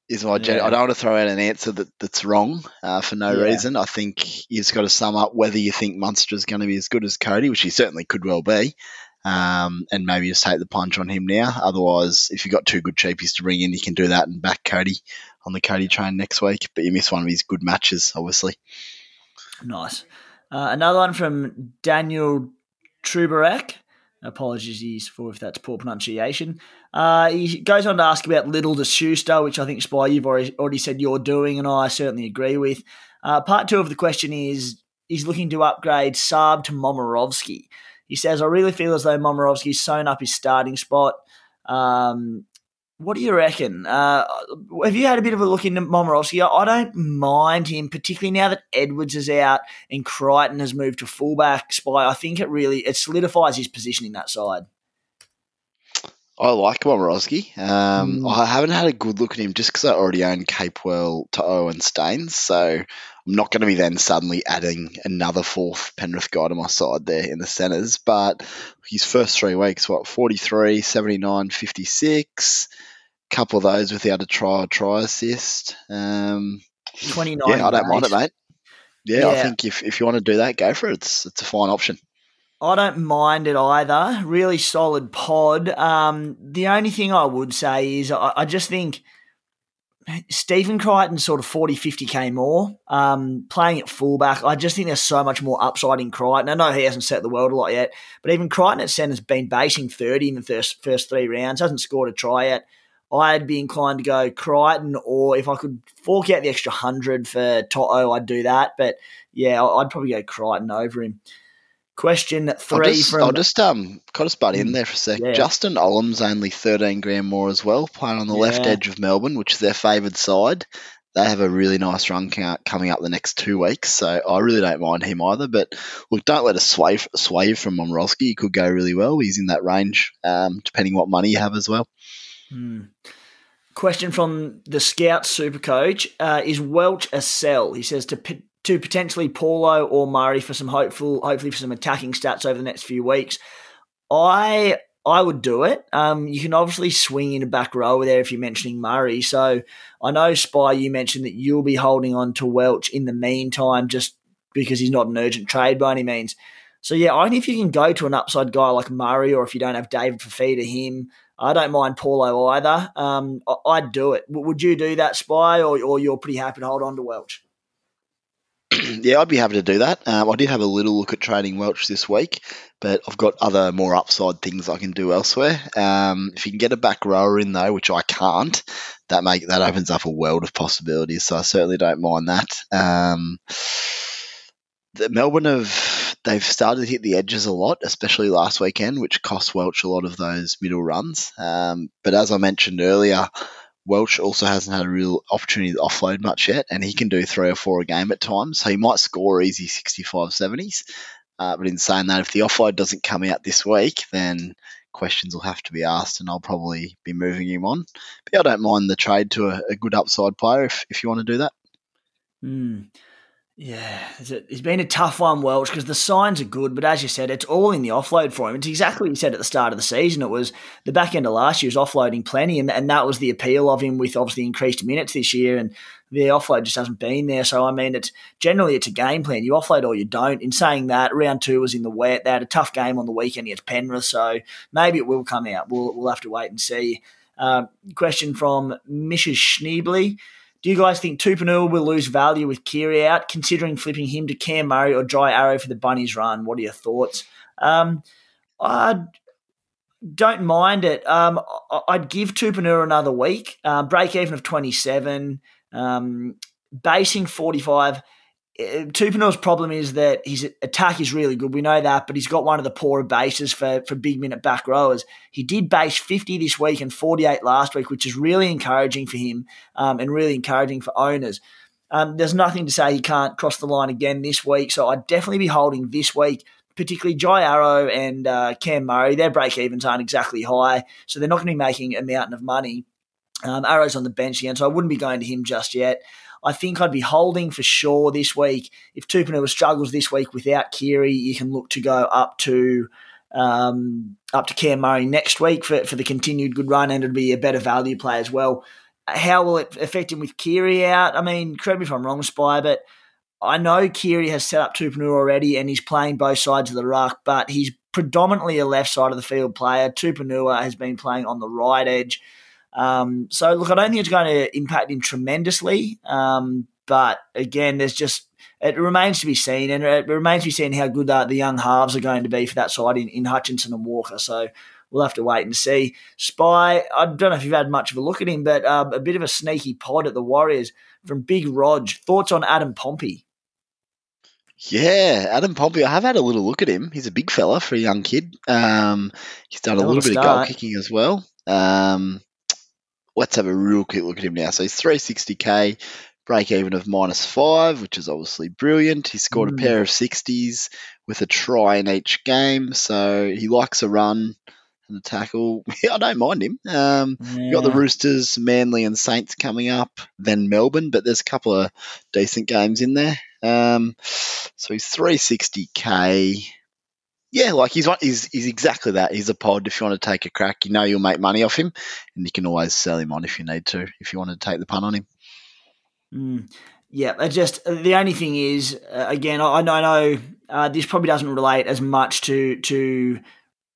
Is my yeah. I don't want to throw out an answer that, that's wrong uh, for no yeah. reason. I think you've got to sum up whether you think Munster is going to be as good as Cody, which he certainly could well be, um, and maybe just take the punch on him now. Otherwise, if you've got two good cheapies to bring in, you can do that and back Cody on the Cody train next week. But you miss one of his good matches, obviously. Nice. Uh, another one from Daniel Trubarak. Apologies for if that's poor pronunciation. Uh, he goes on to ask about Liddle de Schuster, which I think, Spy, you've already, already said you're doing, and I certainly agree with. Uh, part two of the question is he's looking to upgrade Saab to Momirovski. He says, I really feel as though Momirovski's sewn up his starting spot. Um, what do you reckon? Uh, have you had a bit of a look into Momirovski? I don't mind him, particularly now that Edwards is out and Crichton has moved to fullback. Spy, I think it really it solidifies his position in that side. I like Momirovski. Um, mm. I haven't had a good look at him just because I already own Capewell, To'o, and Staines. So I'm not going to be then suddenly adding another fourth Penrith guy to my side there in the centres. But his first three weeks, what, 43, 79, 56. Couple of those without a try or try assist. Um, 29. Yeah, I don't mind it, mate. Yeah, yeah, I think if, if you want to do that, go for it. It's, it's a fine option. I don't mind it either. Really solid pod. Um, the only thing I would say is I, I just think Stephen Crichton sort of 40, 50k more. Um, playing at fullback, I just think there's so much more upside in Crichton. I know he hasn't set the world a lot yet, but even Crichton at centre's been basing 30 in the first, first three rounds, hasn't scored a try yet. I'd be inclined to go Crichton, or if I could fork out the extra 100 for Toto, I'd do that. But yeah, I'd probably go Crichton over him. Question three I'll just, from. I'll just um, got to butt in mm. there for a sec. Yeah. Justin Olam's only 13 grand more as well, playing on the yeah. left edge of Melbourne, which is their favoured side. They have a really nice run coming up the next two weeks, so I really don't mind him either. But look, don't let us sway sway from Momirovski. He could go really well. He's in that range, um, depending what money you have as well. Hmm. Question from the Scout Super Coach: uh, Is Welch a sell? He says to to potentially Paulo or Murray for some hopeful, hopefully for some attacking stats over the next few weeks. I I would do it. Um, you can obviously swing in a back row there if you're mentioning Murray. So I know Spy, you mentioned that you'll be holding on to Welch in the meantime, just because he's not an urgent trade by any means. So yeah, I think if you can go to an upside guy like Murray, or if you don't have David Fifita, him, I don't mind Paulo either. Um, I'd do it. Would you do that, Spy, or, or you're pretty happy to hold on to Welch? yeah, I'd be happy to do that. Um, I did have a little look at trading Welch this week, but I've got other more upside things I can do elsewhere. Um, if you can get a back rower in though, which I can't, that make that opens up a world of possibilities. So I certainly don't mind that. Um, the Melbourne have they've started to hit the edges a lot, especially last weekend, which cost Welch a lot of those middle runs. Um, but as I mentioned earlier, Welch also hasn't had a real opportunity to offload much yet, and he can do three or four a game at times. So he might score easy 65 70s. Uh, but in saying that, if the offload doesn't come out this week, then questions will have to be asked, and I'll probably be moving him on. But I don't mind the trade to a, a good upside player if, if you want to do that. Mm. Yeah, it's been a tough one, Welch, because the signs are good, but as you said, it's all in the offload for him. It's exactly what you said at the start of the season. It was the back end of last year was offloading plenty, and, and that was the appeal of him with obviously increased minutes this year, and the offload just hasn't been there. So I mean, it's generally it's a game plan. You offload or you don't. In saying that, round two was in the wet. They had a tough game on the weekend against Penrith, so maybe it will come out. We'll we'll have to wait and see. Uh, question from Mrs. Schneebly. Do you guys think Tupouniua will lose value with Keary out, considering flipping him to Cam Murray or Jai Arrow for the Bunnies run? What are your thoughts? Um, I don't mind it. Um, I'd give Tupouniua another week. Uh, break even of 27, um, basing 45 uh, problem is that his attack is really good. We know that, but he's got one of the poorer bases for, for big minute back rowers. He did base 50 this week and 48 last week, which is really encouraging for him um, and really encouraging for owners. Um, there's nothing to say he can't cross the line again this week, so I'd definitely be holding this week, particularly Jai Arrow and uh, Cam Murray. Their break evens aren't exactly high, so they're not going to be making a mountain of money. Um, Arrow's on the bench again, so I wouldn't be going to him just yet. I think I'd be holding for sure this week. If Tupouniua struggles this week without Keary, you can look to go up to um, up to Cam Murray next week for, for the continued good run, and it'd be a better value play as well. How will it affect him with Keary out? I mean, correct me if I'm wrong, Spy, but I know Keary has set up Tupouniua already and he's playing both sides of the ruck, but he's predominantly a left side of the field player. Tupouniua has been playing on the right edge. Um, so, look, I don't think it's going to impact him tremendously. Um, but again, there's just it remains to be seen, and it remains to be seen how good uh, the young halves are going to be for that side in, in Hutchison and Walker. So we'll have to wait and see. Spy, I don't know if you've had much of a look at him, but um, a bit of a sneaky pod at the Warriors from Big Rog. Thoughts on Adam Pompey? Yeah, Adam Pompey. I have had a little look at him. He's a big fella for a young kid. Um, he's done a little bit of goal kicking as well. Um, let's have a real quick look at him now. So he's 360k, break even of minus five, which is obviously brilliant. He scored mm. a pair of 60s with a try in each game. So he likes a run and a tackle. I don't mind him. Um, yeah. Got the Roosters, Manly, and Saints coming up, then Melbourne, but there's a couple of decent games in there. Um, so he's 360k. Yeah, like he's he's he's exactly that. He's a pod. If you want to take a crack, you know you'll make money off him, and you can always sell him on if you need to. If you want to take the pun on him. Mm. Yeah, just the only thing is, uh, again, I, I know uh, this probably doesn't relate as much to to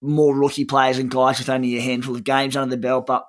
more rookie players and guys with only a handful of games under the belt, but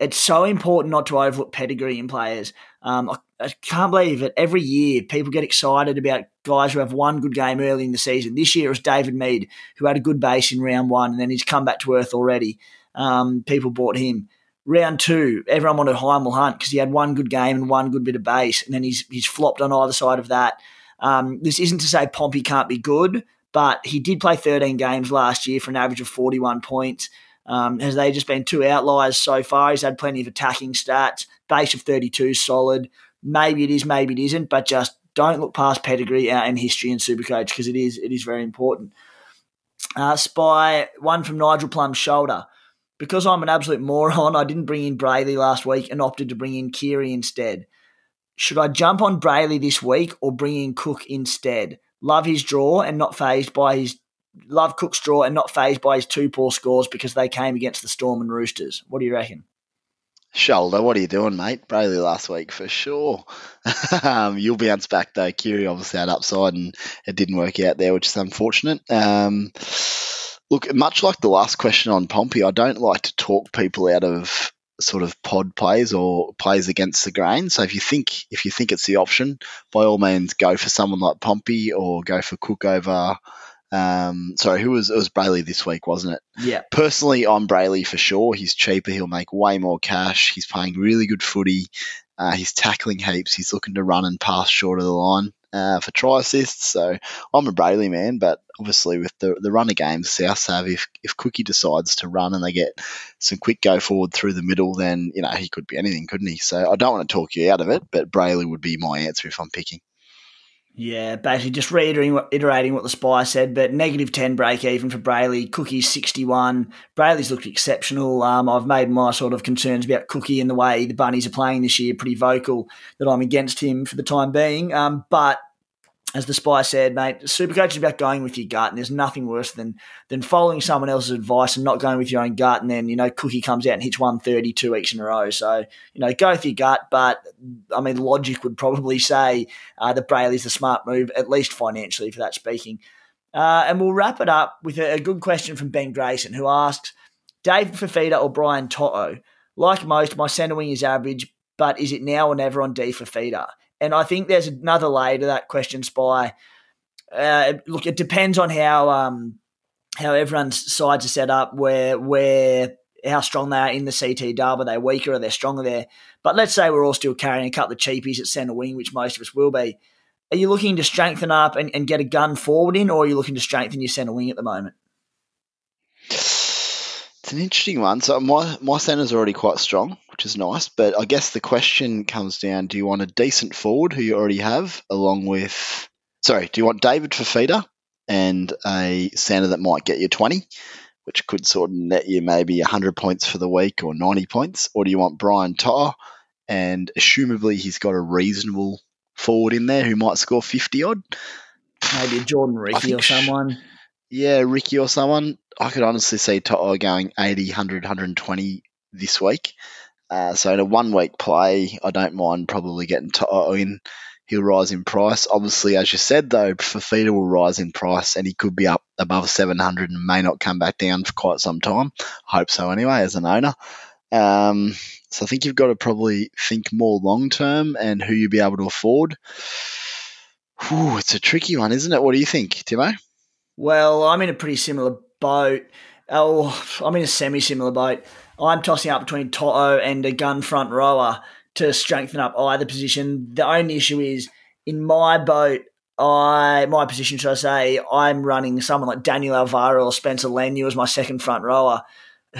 it's so important not to overlook pedigree in players. Um, I, I, can't believe it. Every year, people get excited about guys who have one good game early in the season. This year, it was David Mead, who had a good base in round one, and then he's come back to earth already. Um, people bought him. Round two, everyone wanted Hymel Hunt because he had one good game and one good bit of base, and then he's he's flopped on either side of that. Um, this isn't to say Pompey can't be good, but he did play 13 games last year for an average of 41 points. Um, has they just been two outliers so far? He's had plenty of attacking stats, base of 32 solid. Maybe it is, maybe it isn't, but just don't look past pedigree and history in Supercoach because it is it is very important. Uh, spy one from Nigel Plum's shoulder. Because I'm an absolute moron, I didn't bring in Brailey last week and opted to bring in Keary instead. Should I jump on Brailey this week or bring in Cook instead? Love his draw and not phased by his love Cook's draw and not phased by his two poor scores because they came against the Storm and Roosters. What do you reckon? Shoulder, what are you doing, mate? Brailey last week for sure. um, you'll bounce back though. Keary obviously had upside and it didn't work out there, which is unfortunate. Um, Look, much like the last question on Pompey, I don't like to talk people out of sort of pod plays or plays against the grain. So if you think if you think it's the option, by all means go for someone like Pompey or go for Cook over. Um, sorry, who was it was Brailey this week, wasn't it? Yeah. Personally, I'm Brailey for sure. He's cheaper. He'll make way more cash. He's playing really good footy. Uh, he's tackling heaps. He's looking to run and pass short of the line uh, for try assists. So I'm a Brailey man, but obviously with the the runner games, South have if if Cookie decides to run and they get some quick go forward through the middle, then you know he could be anything, couldn't he? So I don't want to talk you out of it, but Brailey would be my answer if I'm picking. Yeah, basically just reiterating what, iterating what the spy said, but negative 10 break even for Brailey. Cookie's 61. Brailey's looked exceptional. Um, I've made my sort of concerns about Cookie and the way the Bunnies are playing this year pretty vocal that I'm against him for the time being. Um, but as the spy said, mate, Supercoach is about going with your gut, and there's nothing worse than than following someone else's advice and not going with your own gut, and then you know Cookie comes out and hits 130 two weeks in a row. So you know, go with your gut, but I mean, logic would probably say uh, that Brailey's the smart move, at least financially, for that speaking. Uh, and we'll wrap it up with a, a, good question from Ben Grayson, who asks, David Fifita or Brian To'o? Like most, my centre wing is average, but is it now or never on D Fifita? And I think there's another layer to that question, Spy. Uh, look, it depends on how um, how everyone's sides are set up, where where how strong they are in the CT dub. Are they weaker? Are they're stronger there? But let's say we're all still carrying a couple of cheapies at centre wing, which most of us will be. Are you looking to strengthen up and, and get a gun forward in, or are you looking to strengthen your centre wing at the moment? It's an interesting one. So my my centre's already quite strong, which is nice. But I guess the question comes down: Do you want a decent forward who you already have, along with? Sorry, do you want David Fifita and a centre that might get you twenty, which could sort of net you maybe hundred points for the week or ninety points, or do you want Brian To'o and assumably he's got a reasonable forward in there who might score fifty odd? Maybe Jordan Riki or someone. Yeah, Riki or someone. I could honestly see To'o going 80, 100, 120 this week. Uh, so in a one week play, I don't mind probably getting To'o in he'll rise in price. Obviously, as you said, though, Fifita will rise in price and he could be up above 700 and may not come back down for quite some time. Hope so anyway, as an owner. Um, so I think you've got to probably think more long term and who you'll be able to afford. Whew, it's a tricky one, isn't it? What do you think, Timo? Well, I'm in a pretty similar boat. Oh, I'm in a semi similar boat. I'm tossing up between Toto and a gun front rower to strengthen up either position. The only issue is in my boat, I my position, should I say, I'm running someone like Daniel Alvaro or Spencer Leniu as my second front rower,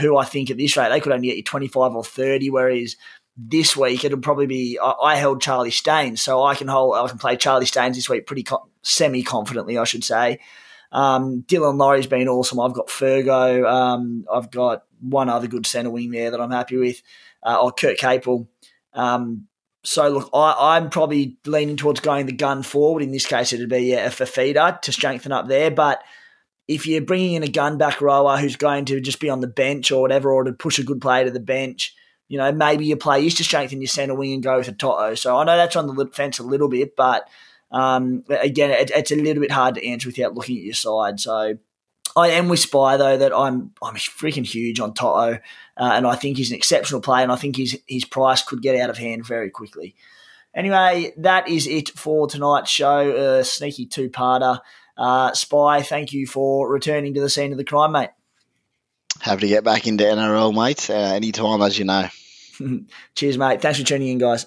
who I think at this rate they could only get you 25 or 30, whereas this week it'll probably be I, I held Charlie Staines, so I can hold I can play Charlie Staines this week pretty co- semi confidently, I should say. Um, Dylan Laurie's been awesome. I've got Fergo. Um, I've got one other good centre wing there that I'm happy with. Uh, or Kurt Capewell. Um, so look, I, am probably leaning towards going the gun forward. In this case, it'd be a Fifita to strengthen up there. But if you're bringing in a gun back rower who's going to just be on the bench or whatever, or to push a good player to the bench, you know, maybe your play is to strengthen your centre wing and go with a Toto. So I know that's on the fence a little bit, but um, again, it, it's a little bit hard to answer without looking at your side. So I am with Spy though that I'm I'm freaking huge on Toto, uh, and I think he's an exceptional player, and I think his his price could get out of hand very quickly. Anyway, that is it for tonight's show. A sneaky two parter. Uh, Spy, thank you for returning to the scene of the crime, mate. Happy to get back into NRL, mate. Uh, anytime, as you know. Cheers, mate. Thanks for tuning in, guys.